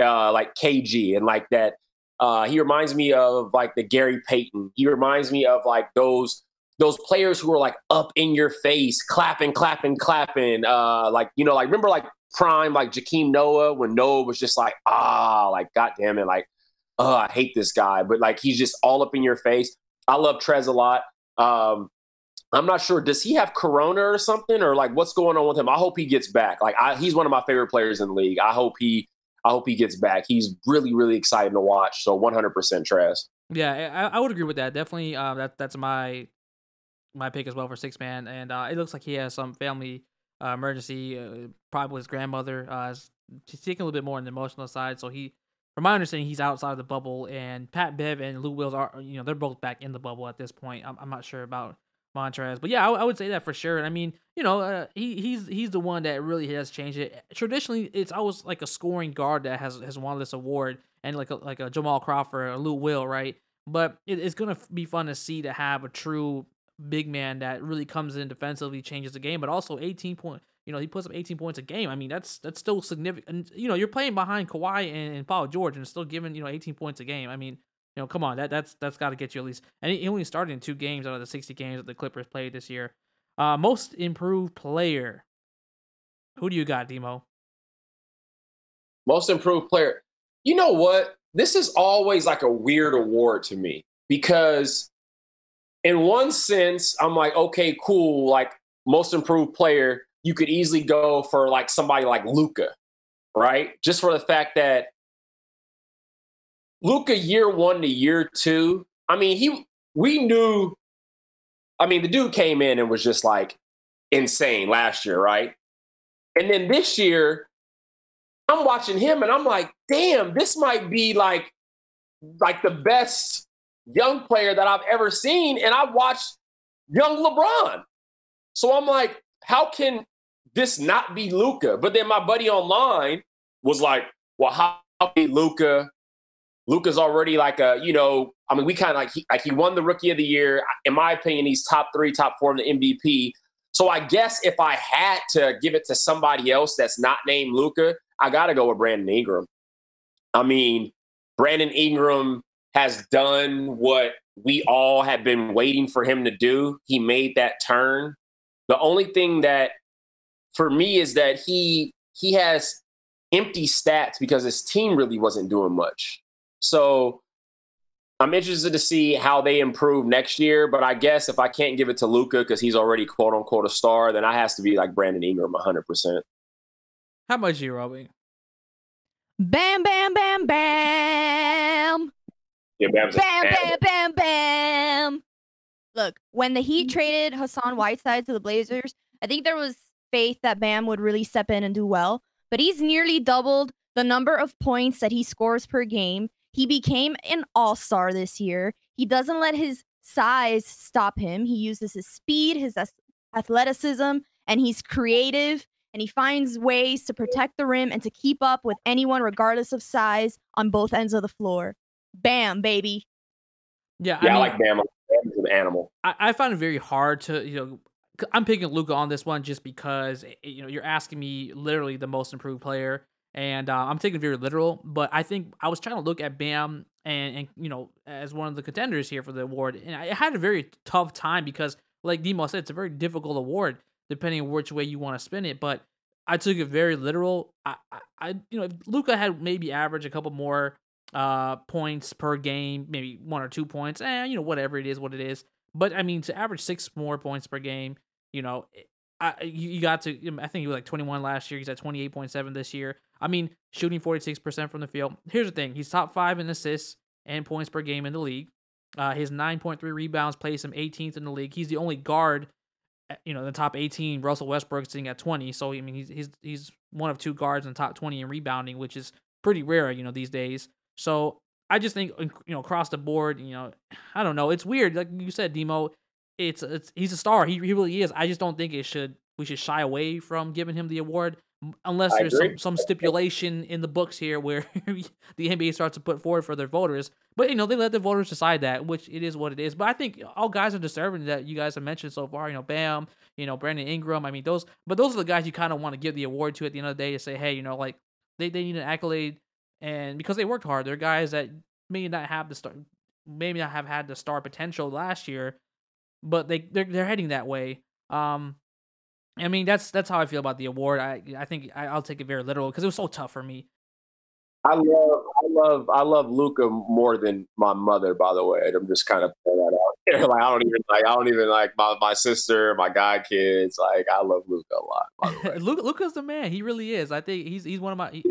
uh like KG and like that uh he reminds me of like the Gary Payton. He reminds me of like those those players who are like up in your face, clapping, clapping, clapping. Uh, like you know, like remember like prime like Joakim Noah when Noah was just like ah, like God damn it, like oh I hate this guy, but like he's just all up in your face. I love Trez a lot. Um, I'm not sure. Does he have corona or something, or like what's going on with him? I hope he gets back. Like I, he's one of my favorite players in the league. I hope he, I hope he gets back. He's really, really exciting to watch. So 100% Trez. Yeah, I, I, would agree with that. Definitely, uh, that that's my my pick as well for six man, and uh, it looks like he has some family uh, emergency, uh, probably his grandmother. Uh, he's taking a little bit more on the emotional side, so he, from my understanding, he's outside of the bubble. And Pat Bev and Lou Wills are, you know, they're both back in the bubble at this point. I'm, I'm not sure about Montrez. But yeah, I, I, would say that for sure. And I mean, you know, uh, he he's he's the one that really has changed it. Traditionally, it's always like a scoring guard that has has won this award, and like a like a Jamal Crawford or Lou Will, right? But it, it's gonna be fun to see to have a true big man that really comes in defensively, changes the game, but also 18 point. You know, he puts up 18 points a game. I mean, that's that's still significant. And, You know, you're playing behind Kawhi and, and Paul George, and still giving you know 18 points a game. I mean, you know, come on, that that's that's got to get you at least. And he only started in two games out of the 60 games that the Clippers played this year. Uh, most improved player. Who do you got, Demo? Most improved player. You know what? This is always like a weird award to me because, in one sense, I'm like, okay, cool. Like most improved player, you could easily go for like somebody like Luka, right? Just for the fact that Luka year one to year two, I mean, he we knew. I mean, the dude came in and was just like insane last year, right? And then this year, I'm watching him and I'm like, damn, this might be like like the best young player that I've ever seen. And I watched young LeBron. So I'm like, how can this not be Luka? But then my buddy online was like, well, how can Luka Luka's already like a, you know, I mean, we kind of like he, like he won the rookie of the year. In my opinion, he's top three, top four in the MVP. So I guess if I had to give it to somebody else that's not named Luka, I got to go with Brandon Ingram. I mean, Brandon Ingram has done what we all have been waiting for him to do. He made that turn. The only thing that for me is that he he has empty stats because his team really wasn't doing much. So I'm interested to see how they improve next year. But I guess if I can't give it to Luka because he's already quote unquote a star, then I has to be like Brandon Ingram 100. percent How much you, Robbie? Bam, bam, bam, bam. Yeah, bam, bam, bam, bam, bam. Look, when the Heat traded Hassan Whiteside to the Blazers, I think there was faith that Bam would really step in and do well. But he's nearly doubled the number of points that he scores per game. He became an all star this year. He doesn't let his size stop him. He uses his speed, his athleticism, and he's creative and he finds ways to protect the rim and to keep up with anyone, regardless of size, on both ends of the floor. Bam, baby. Yeah, I, yeah, mean, I like Bam. Bam's an animal. I, I find it very hard to, you know, I'm picking Luka on this one just because eh, you know you're asking me literally the most improved player, and uh, I'm taking very literal. But I think I was trying to look at Bam and, and you know as one of the contenders here for the award, and I had a very tough time because, like Demo said, it's a very difficult award depending on which way you want to spin it. But I took it very literal. I, I, I you know, Luka had maybe average a couple more uh points per game, maybe one or two points, and eh, you know whatever it is, what it is. But I mean, to average six more points per game, you know, I you got to. I think he was like 21 last year. He's at 28.7 this year. I mean, shooting 46% from the field. Here's the thing: he's top five in assists and points per game in the league. Uh, his 9.3 rebounds place him 18th in the league. He's the only guard, eh, you know, the top 18. Russell Westbrook sitting at 20. So I mean, he's he's he's one of two guards in the top 20 in rebounding, which is pretty rare, you know, these days. So I just think you know across the board, you know, [SIGHS] I don't know. It's weird, like you said, Demo. It's it's he's a star. He, he really is. I just don't think it should we should shy away from giving him the award unless there's some, some stipulation in the books here where [LAUGHS] the NBA starts to put forward for their voters. But you know, they let the voters decide that, which it is what it is. But I think all guys are deserving that you guys have mentioned so far. You know, Bam, you know, Brandon Ingram. I mean, those, but those are the guys you kind of want to give the award to at the end of the day to say, hey, you know, like they, they need an accolade, and because they worked hard, they're guys that may not have the start, maybe not have had the star potential last year, but they they're, they're heading that way. Um, I mean that's that's how I feel about the award. I I think I, I'll take it very literal because it was so tough for me. I love, I love, I love Luka more than my mother. By the way, I'm just kind of putting that out [LAUGHS] there. Like I don't even like, I don't even like my, my sister, my god kids. Like I love Luka a lot. [LAUGHS] Luka, Luka's the man. He really is. I think he's he's one of my. He,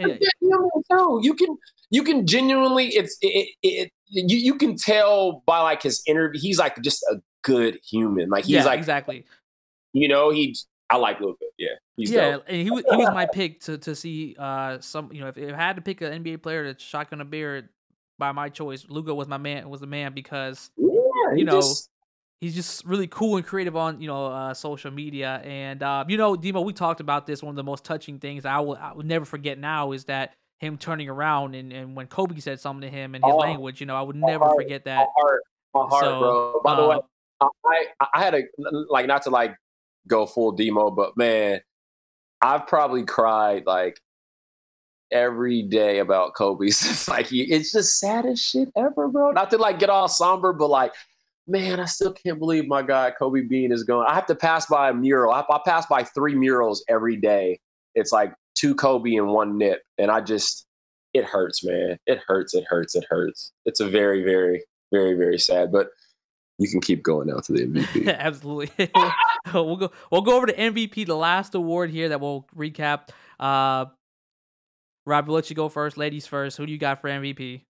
no, you can you can genuinely. It's it, it, you you can tell by like his interview. He's like just a good human. Like he's yeah, like exactly. You know, he I like Luka. Yeah, yeah, dope. and he was he was my pick to to see uh some you know if, if I had to pick an NBA player to shotgun a beer by my choice, Luka was my man was the man because yeah, you know just, he's just really cool and creative on you know uh, social media and uh, you know Demo we talked about this one of the most touching things I will I will never forget now is that him turning around and, and when Kobe said something to him in his Oh, language you know I would never heart, forget my that heart, my heart, So, bro. By the uh, way, I I had a like not to like go full demo, but man, I've probably cried like every day about Kobe. [LAUGHS] It's like he- it's just saddest shit ever, bro. Not to like get all somber, but like, man, I still can't believe my guy Kobe Bean is going. I have to pass by a mural. I, I pass by three murals every day. It's like two Kobe and one Nip, and I just it hurts, man. It hurts. It hurts. It hurts. It's a very, very, very, very sad. But you can keep going now to the MVP. [LAUGHS] Absolutely. [LAUGHS] we'll go we'll go over to MVP, the last award here that we'll recap. Uh Rob, we'll let you go first. Ladies first. Who do you got for MVP?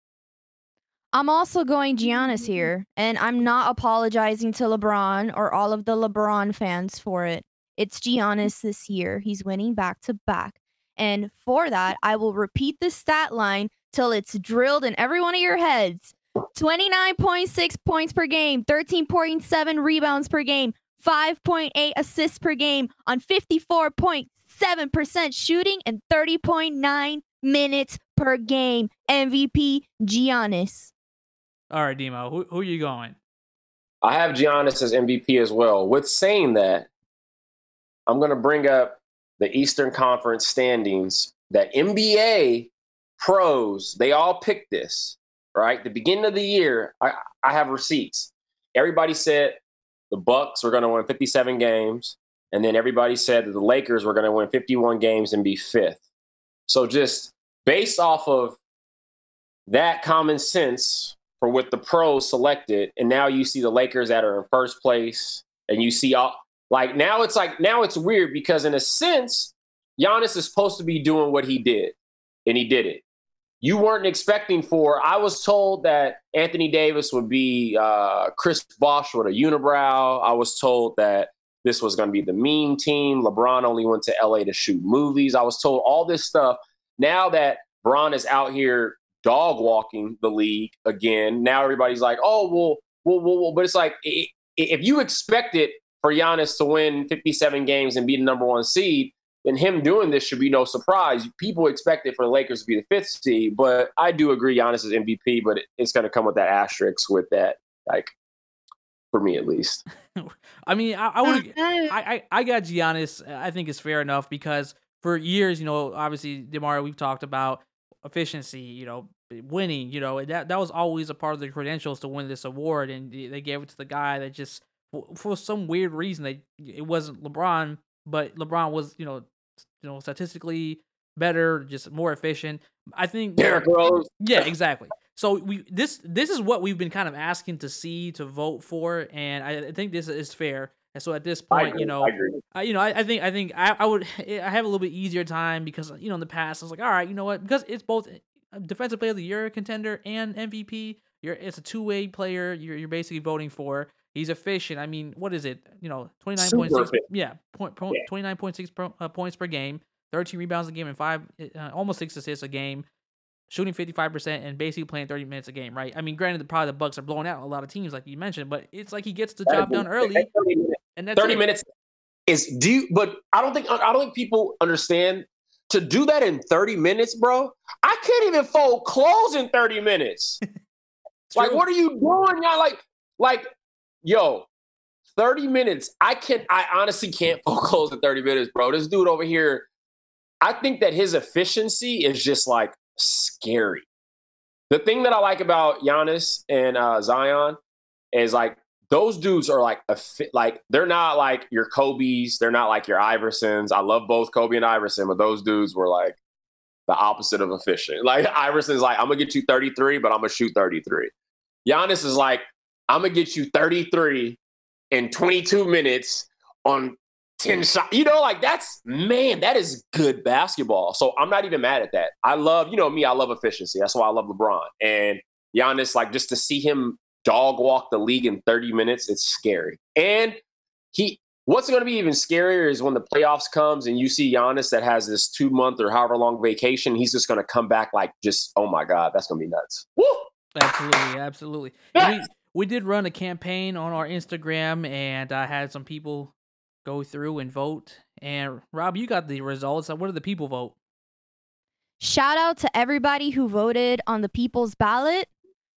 I'm also going Giannis here, and I'm not apologizing to LeBron or all of the LeBron fans for it. It's Giannis this year. He's winning back to back. And for that, I will repeat the stat line till it's drilled in every one of your heads 29.6 points per game, 13.7 rebounds per game, 5.8 assists per game on 54.7% shooting and 30.9 minutes per game. MVP Giannis. All right, Demo. Who who are you going? I have Giannis as MVP as well. With saying that, I'm going to bring up the Eastern Conference standings that NBA pros, they all picked this, right? The beginning of the year, I, I have receipts. Everybody said the Bucks were going to win 57 games, and then everybody said that the Lakers were going to win 51 games and be fifth. So just based off of that common sense for what the pros selected, and now you see the Lakers that are in first place, and you see all like now it's like now it's weird because in a sense, Giannis is supposed to be doing what he did, and he did it. You weren't expecting for. I was told that Anthony Davis would be uh, Chris Bosh with a unibrow. I was told that this was going to be the meme team. LeBron only went to LA to shoot movies. I was told all this stuff. Now that Bron is out here dog walking the league again, now everybody's like, oh, well, well, well, well. but it's like if you expected for Giannis to win 57 games and be the number one seed, then him doing this should be no surprise. People expected for the Lakers to be the fifth seed, but I do agree Giannis is MVP, but it's going to come with that asterisk with that, like, for me at least. [LAUGHS] I mean, I, I would [LAUGHS] I, I I got Giannis. I think it's fair enough because for years, you know, obviously Demar, we've talked about efficiency, you know, winning, you know, that that was always a part of the credentials to win this award, and they they gave it to the guy that just for, for some weird reason they it wasn't LeBron, but LeBron was you know s- you know statistically better, just more efficient. I think Derrick Rose. yeah, exactly. So we this this is what we've been kind of asking to see to vote for, and I, I think this is fair. And so at this point, agree. you know, I you know, I, I think I think I, I would [LAUGHS] eh, I have a little bit easier time because you know in the past I was like, all right, you know what, because it's both eh, a defensive player of the year contender and MVP. You're it's a two way player. You're you're basically voting for. He's efficient. I mean, what is it? You know, twenty nine point Super six. efficient. Yeah, point, point, Yeah. twenty nine point six pro, uh, points per game, thirteen rebounds a game, and five uh, almost six assists a game. Shooting fifty five percent and basically playing thirty minutes a game, right? I mean, granted, the probably the Bucks are blowing out a lot of teams, like you mentioned, but it's like he gets the job done early, 30 minutes. and that's 30 it. minutes is do you, but I don't think I don't think people understand to do that in 30 minutes, bro. I can't even fold clothes in 30 minutes. [LAUGHS] Like, true. what are you doing? Y'all like, like, yo, 30 minutes. I can I honestly can't [LAUGHS] fold clothes in 30 minutes, bro. This dude over here, I think that his efficiency is just like scary. The thing that I like about Giannis and uh, Zion is like those dudes are like a fit, like they're not like your Kobe's, they're not like your Iversons. I love both Kobe and Iverson, but those dudes were like the opposite of efficient. Like Iverson's like, I'm gonna get you 33, but I'm gonna shoot 33. Giannis is like, I'm gonna get you 33 in 22 minutes on 10 shots. You know, like that's man, that is good basketball. So I'm not even mad at that. I love, you know me, I love efficiency. That's why I love LeBron. And Giannis, like just to see him dog walk the league in 30 minutes, it's scary. And he what's to be even scarier is when the playoffs comes and you see Giannis that has this two month or however long vacation, he's just to come back like just, oh my God, that's to be nuts. Woo! Absolutely, absolutely. We did run a campaign on our Instagram and I had some people go through and vote. And Rob, you got the results. What did the people vote? Shout out to everybody who voted on the people's ballot.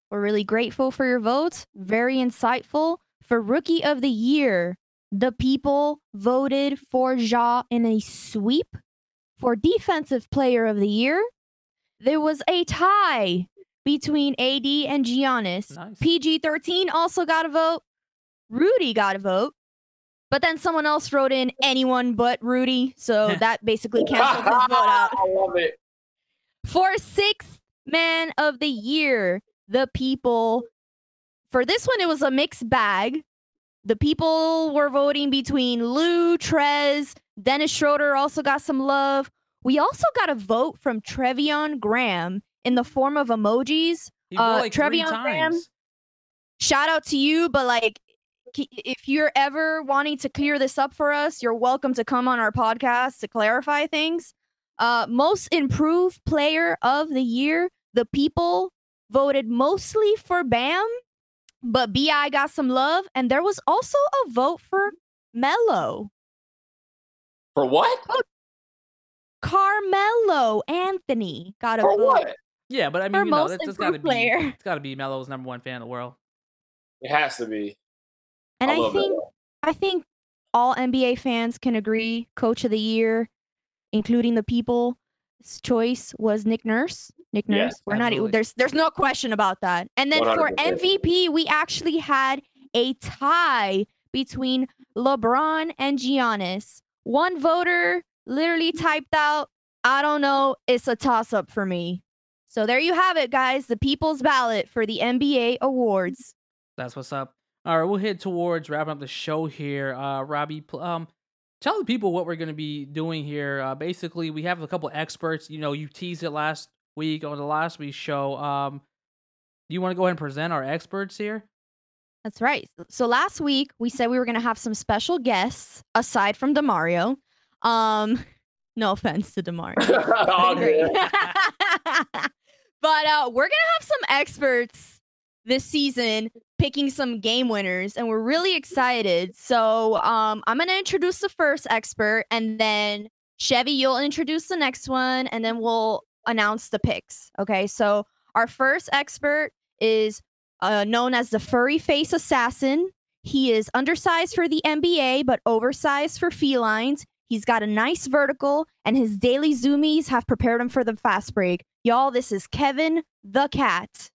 We're really grateful for your votes. Very insightful. For Rookie of the Year, the people voted for Ja in a sweep. For Defensive Player of the Year, there was a tie between AD and Giannis. Nice. PG 13 also got a vote. Rudy got a vote. But then someone else wrote in anyone but Rudy. So [LAUGHS] that basically canceled his vote [LAUGHS] out. I love it. For sixth man of the year, the people. For this one, it was a mixed bag. The people were voting between Lou, Trez, Dennis Schroeder also got some love. We also got a vote from Trevion Graham in the form of emojis. He Uh, like Trevion Graham? Shout out to you, but like, if you're ever wanting to clear this up for us, you're welcome to come on our podcast to clarify things. Uh, most improved player of the year, the people voted mostly for Bam, but Bi got some love, and there was also a vote for Melo. For what? Carmelo Anthony got a For vote. what? Yeah, but I mean, you know, most that's, that's got to improved be it's got to be Melo's number one fan in the world. It has to be. And I, love think that. I think all NBA fans can agree coach of the year, including the people's choice was Nick Nurse. Nick Nurse. Yes, We're not e, there's there's no question about that. And then for 100%. MVP, we actually had a tie between LeBron and Giannis. One voter literally typed out, I don't know, it's a toss up for me. So there you have it, guys. The people's ballot for the NBA awards. That's what's up. All right, we'll head towards wrapping up the show here. Uh, Robbie, um, tell the people what we're going to be doing here. Uh, basically, we have a couple experts. You know, you teased it last week on the last week's show. Um, do you want to go ahead and present our experts here? That's right. So last week we said we were going to have some special guests aside from Demario. Um, [LAUGHS] no offense to Demario. [LAUGHS] [LAUGHS] But uh, we're gonna have some experts this season picking some game winners, and we're really excited. So um, I'm gonna introduce the first expert, and then Chevy, you'll introduce the next one, and then we'll announce the picks. Okay. So our first expert is uh, known as the furry face assassin. He is undersized for the NBA, but oversized for felines. He's got a nice vertical, and his daily zoomies have prepared him for the fast break. Y'all, this is Kevin the Cat.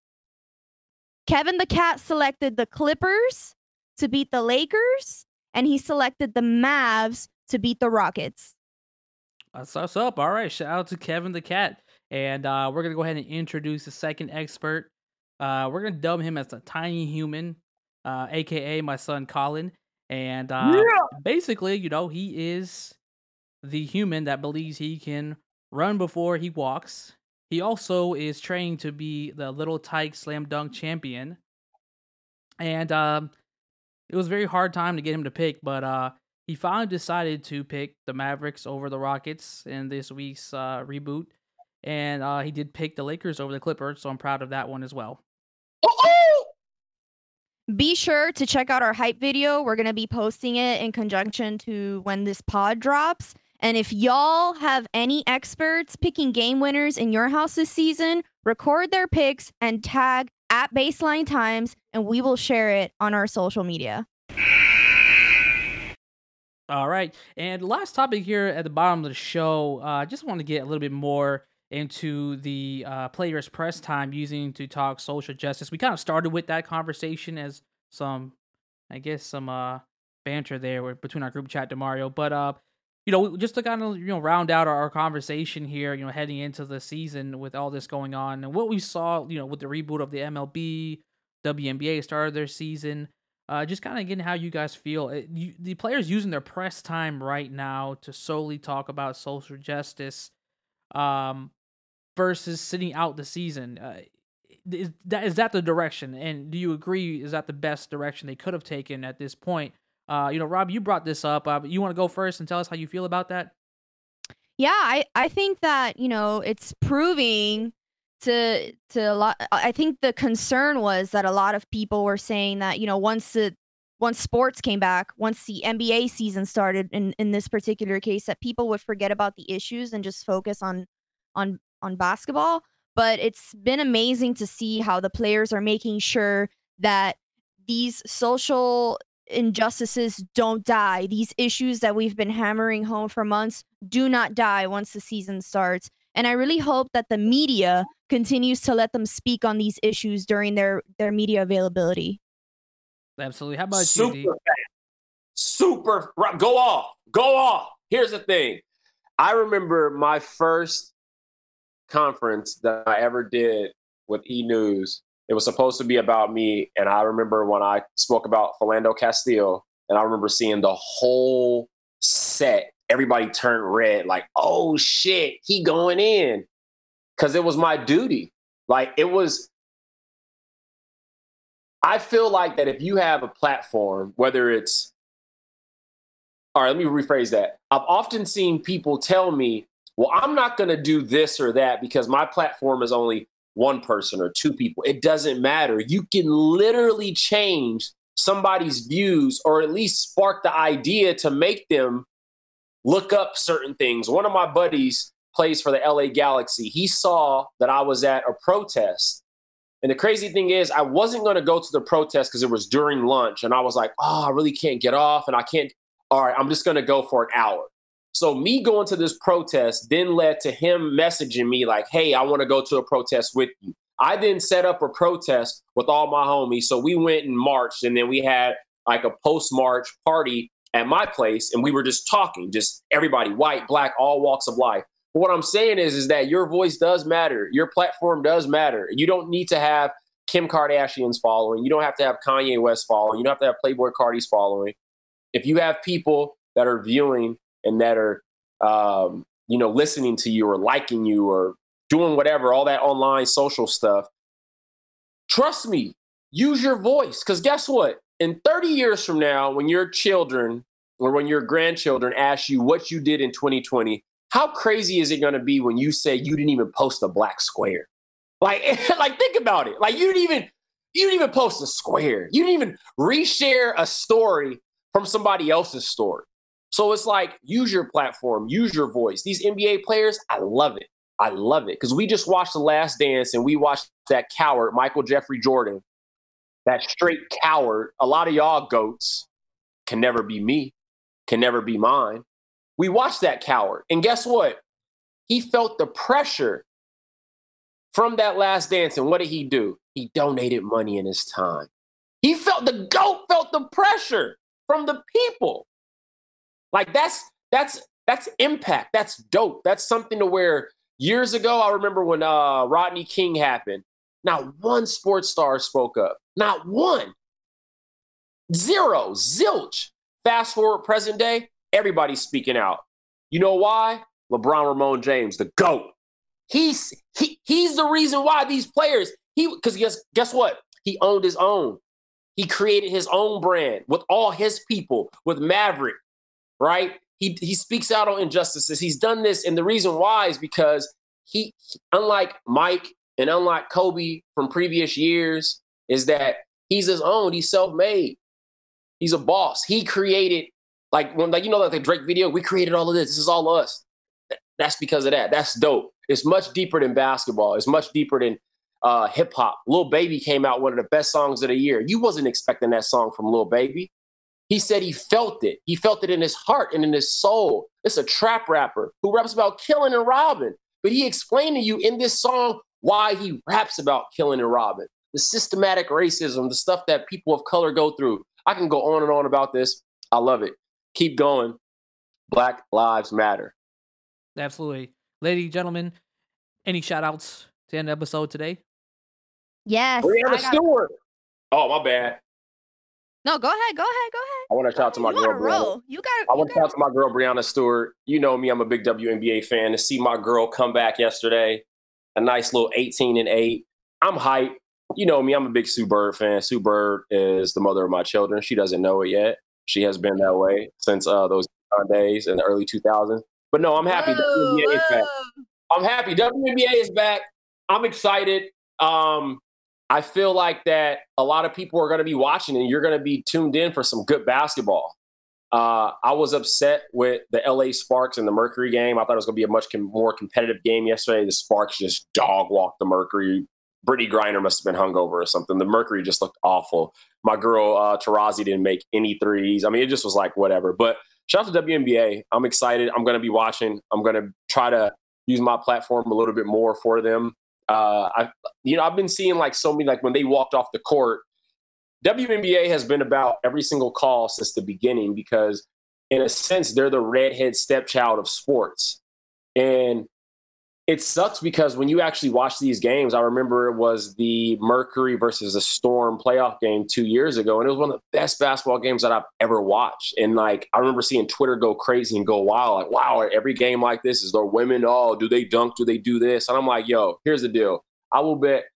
Kevin the Cat selected the Clippers to beat the Lakers, and he selected the Mavs to beat the Rockets. That's what's up. All right, shout out to Kevin the Cat. And uh, we're going to go ahead and introduce the second expert. Uh, we're going to dub him as a tiny human, uh, aka my son Colin. And uh, basically, you know, he is the human that believes he can run before he walks. He also is trained to be the Little Tyke Slam Dunk champion. And um, it was a very hard time to get him to pick, but uh, he finally decided to pick the Mavericks over the Rockets in this week's uh, reboot. And uh, he did pick the Lakers over the Clippers, so I'm proud of that one as well. Be sure to check out our hype video. We're going to be posting it in conjunction to when this pod drops. And if y'all have any experts picking game winners in your house this season, record their picks and tag at baseline times, and we will share it on our social media. All right. And last topic here at the bottom of the show, I uh, just want to get a little bit more into the uh, players' press time using to talk social justice. We kind of started with that conversation as some I guess some uh banter there between our group chat, Demario. But uh, you know, just to kind of you know round out our, conversation here, you know, heading into the season with all this going on and what we saw, you know, with the reboot of the MLB, WNBA started their season. Uh, just kind of getting how you guys feel. It, you, the players using their press time right now to solely talk about social justice, um, versus sitting out the season. Uh, is that is that the direction? And do you agree? Is that the best direction they could have taken at this point? Uh, you know, Rob, you brought this up. Uh, you want to go first and tell us how you feel about that? Yeah, I I think that you know it's proving to to a lot. I think the concern was that a lot of people were saying that you know once the once sports came back, once the NBA season started, in in this particular case, that people would forget about the issues and just focus on on on basketball. But it's been amazing to see how the players are making sure that these social injustices don't die. These issues that we've been hammering home for months do not die once the season starts. And I really hope that the media continues to let them speak on these issues during their their media availability. Absolutely. How about Super you? Super. Go off. Go off. Here's the thing. I remember my first conference that I ever did with E News it was supposed to be about me. And I remember when I spoke about Philando Castillo, and I remember seeing the whole set, everybody turned red, like, oh shit, he going in. Cause it was my duty. Like it was, I feel like that if you have a platform, whether it's all right, let me rephrase that. I've often seen people tell me, well, I'm not going to do this or that because my platform is only one person or two people. It doesn't matter. You can literally change somebody's views or at least spark the idea to make them look up certain things. One of my buddies plays for the LA Galaxy. He saw that I was at a protest. And the crazy thing is, I wasn't going to go to the protest because it was during lunch. And I was like, oh, I really can't get off. And I can't. All right, I'm just going to go for an hour. So me going to this protest then led to him messaging me like, "Hey, I want to go to a protest with you." I then set up a protest with all my homies. So we went and marched, and then we had like a post march party at my place, and we were just talking, just everybody, white, black, all walks of life. But what I'm saying is, is that your voice does matter. Your platform does matter. You don't need to have Kim Kardashian's following. You don't have to have Kanye West following. You don't have to have Playboi Carti's following. If you have people that are viewing and that are um, you know listening to you or liking you or doing whatever all that online social stuff. Trust me use your voice. Because guess what? In 30 years from now when your children or when your grandchildren ask you what you did in 2020 how crazy is it going to be when you say you didn't even post a black square? Like [LAUGHS] like think about it. Like you didn't even you didn't even post a square. You didn't even reshare a story from somebody else's story so it's like use your platform, use your voice. These NBA players, I love it. I love it because we just watched The Last Dance and we watched that coward, Michael Jeffrey Jordan, that straight coward. A lot of y'all goats can never be me, can never be mine. We watched that coward. And guess what? He felt the pressure from that last dance. And what did he do? He donated money in his time. He felt the goat felt the pressure from the people. Like that's that's that's impact. That's dope. That's something to where years ago I remember when uh, Rodney King happened. Not one sports star spoke up. Not one. Zero, zilch. Fast forward present day, everybody's speaking out. You know why? LeBron Raymone James, the GOAT. He's he, he's the reason why these players, he because guess guess what? He owned his own. He created his own brand with all his people, with Maverick, right? He he speaks out on injustices. He's done this, and the reason why is because he, unlike Mike and unlike Kobe from previous years, is that he's his own. He's self-made. He's a boss. He created like when like you know like the Drake video. We created all of this. This is all us. That's because of that. That's dope. It's much deeper than basketball. It's much deeper than uh, hip hop. Lil Baby came out one of the best songs of the year. You wasn't expecting that song from Lil Baby. He said he felt it. He felt it in his heart and in his soul. It's a trap rapper who raps about killing and robbing. But he explained to you in this song why he raps about killing and robbing. The systematic racism, the stuff that people of color go through, I can go on and on about this. I love it. Keep going. Black Lives Matter. Absolutely. Ladies and gentlemen, any shout outs to end the episode today? Yes. Breanna I got- Stewart. Oh, my bad. No, go ahead. Go ahead. Go ahead. I want to shout out to my you girl, roll. You got I want to shout out to my girl Breanna Stewart. You know me, I'm a big WNBA fan. To see my girl come back yesterday, a nice little 18 and 8. I'm hyped. You know me, I'm a big Sue Bird fan. Sue Bird is the mother of my children. She doesn't know it yet. She has been that way since uh, those days in the early 2000s. But no, I'm happy. WNBA is back. I'm happy. WNBA is back. I'm excited. Um, I feel like that a lot of people are going to be watching and you're going to be tuned in for some good basketball. Uh, I was upset with the LA Sparks and the Mercury game. I thought it was going to be a much com- more competitive game yesterday. The Sparks just dog walked the Mercury. Brittney Griner must have been hungover or something. The Mercury just looked awful. My girl uh, Taurasi didn't make any threes. I mean, it just was like whatever. But shout out to WNBA. I'm excited. I'm going to be watching. I'm going to try to use my platform a little bit more for them. Uh, I, you know, I've been seeing like so many like when they walked off the court. WNBA has been about every single call since the beginning because, in a sense, they're the redhead stepchild of sports, and it sucks because when you actually watch these games, I remember it was the Mercury versus the Storm playoff game two years ago, and it was one of the best basketball games that I've ever watched. And like, I remember seeing Twitter go crazy and go wild, like, "Wow, every game like this is there women? Oh, do they dunk? Do they do this?" And I'm like, "Yo, here's the deal. I will bet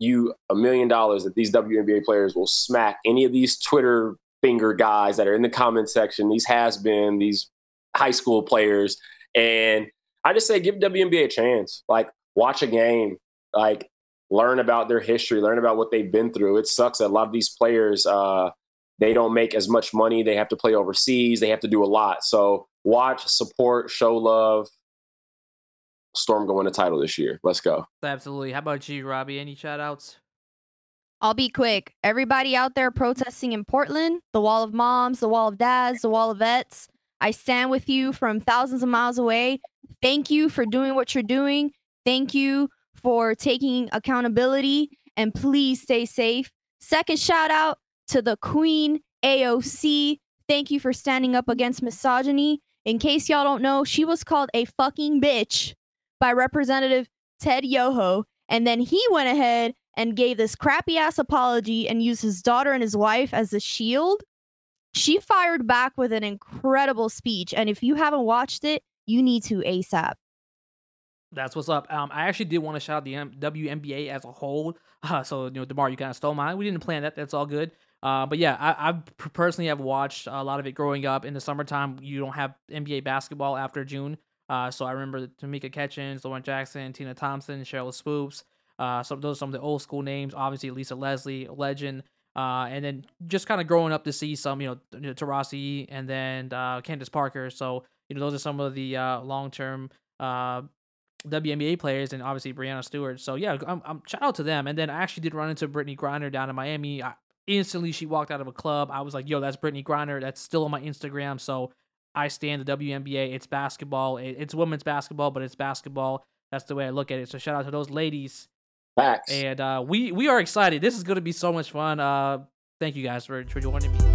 you a million dollars that these WNBA players will smack any of these Twitter finger guys that are in the comment section. These has been these high school players, and I just say give WNBA a chance. Like watch a game, like learn about their history, learn about what they've been through. It sucks that a lot of these players uh, they don't make as much money. They have to play overseas. They have to do a lot. So watch, support, show love. Storm going to title this year. Let's go. Absolutely. How about you, Robbie? Any shout outs? I'll be quick. Everybody out there protesting in Portland, the wall of moms, the wall of dads, the wall of vets. I stand with you from thousands of miles away. Thank you for doing what you're doing. Thank you for taking accountability and please stay safe. Second shout out to the Queen AOC. Thank you for standing up against misogyny. In case y'all don't know, she was called a fucking bitch by Representative Ted Yoho. And then he went ahead and gave this crappy ass apology and used his daughter and his wife as a shield. She fired back with an incredible speech. And if you haven't watched it, you need to ASAP. That's what's up. Um, I actually did want to shout out the M- WNBA as a whole. [LAUGHS] Uh, so you know, Demar, you kind of stole mine. We didn't plan that. That's all good. Uh, but yeah, I personally have watched a lot of it growing up. In the summertime, you don't have NBA basketball after June. Uh, so I remember Tamika Catchings, Lauren Jackson, Tina Thompson, Sheryl Swoopes. Uh, those are some of the old school names. Obviously, Lisa Leslie, legend. Uh, and then just kind of growing up to see some, you know, Taurasi and then uh, Candace Parker. So you know, those are some of the uh, long term uh, WNBA players, and obviously Breanna Stewart. So yeah, I'm, I'm shout out to them. And then I actually did run into Brittney Griner down in Miami. I, instantly, she walked out of a club. I was like, "Yo, that's Brittney Griner. That's still on my Instagram." So I stand the WNBA. It's basketball. It, it's women's basketball, but it's basketball. That's the way I look at it. So shout out to those ladies. Facts. And uh, we we are excited. This is going to be so much fun. Uh, thank you guys for for joining me.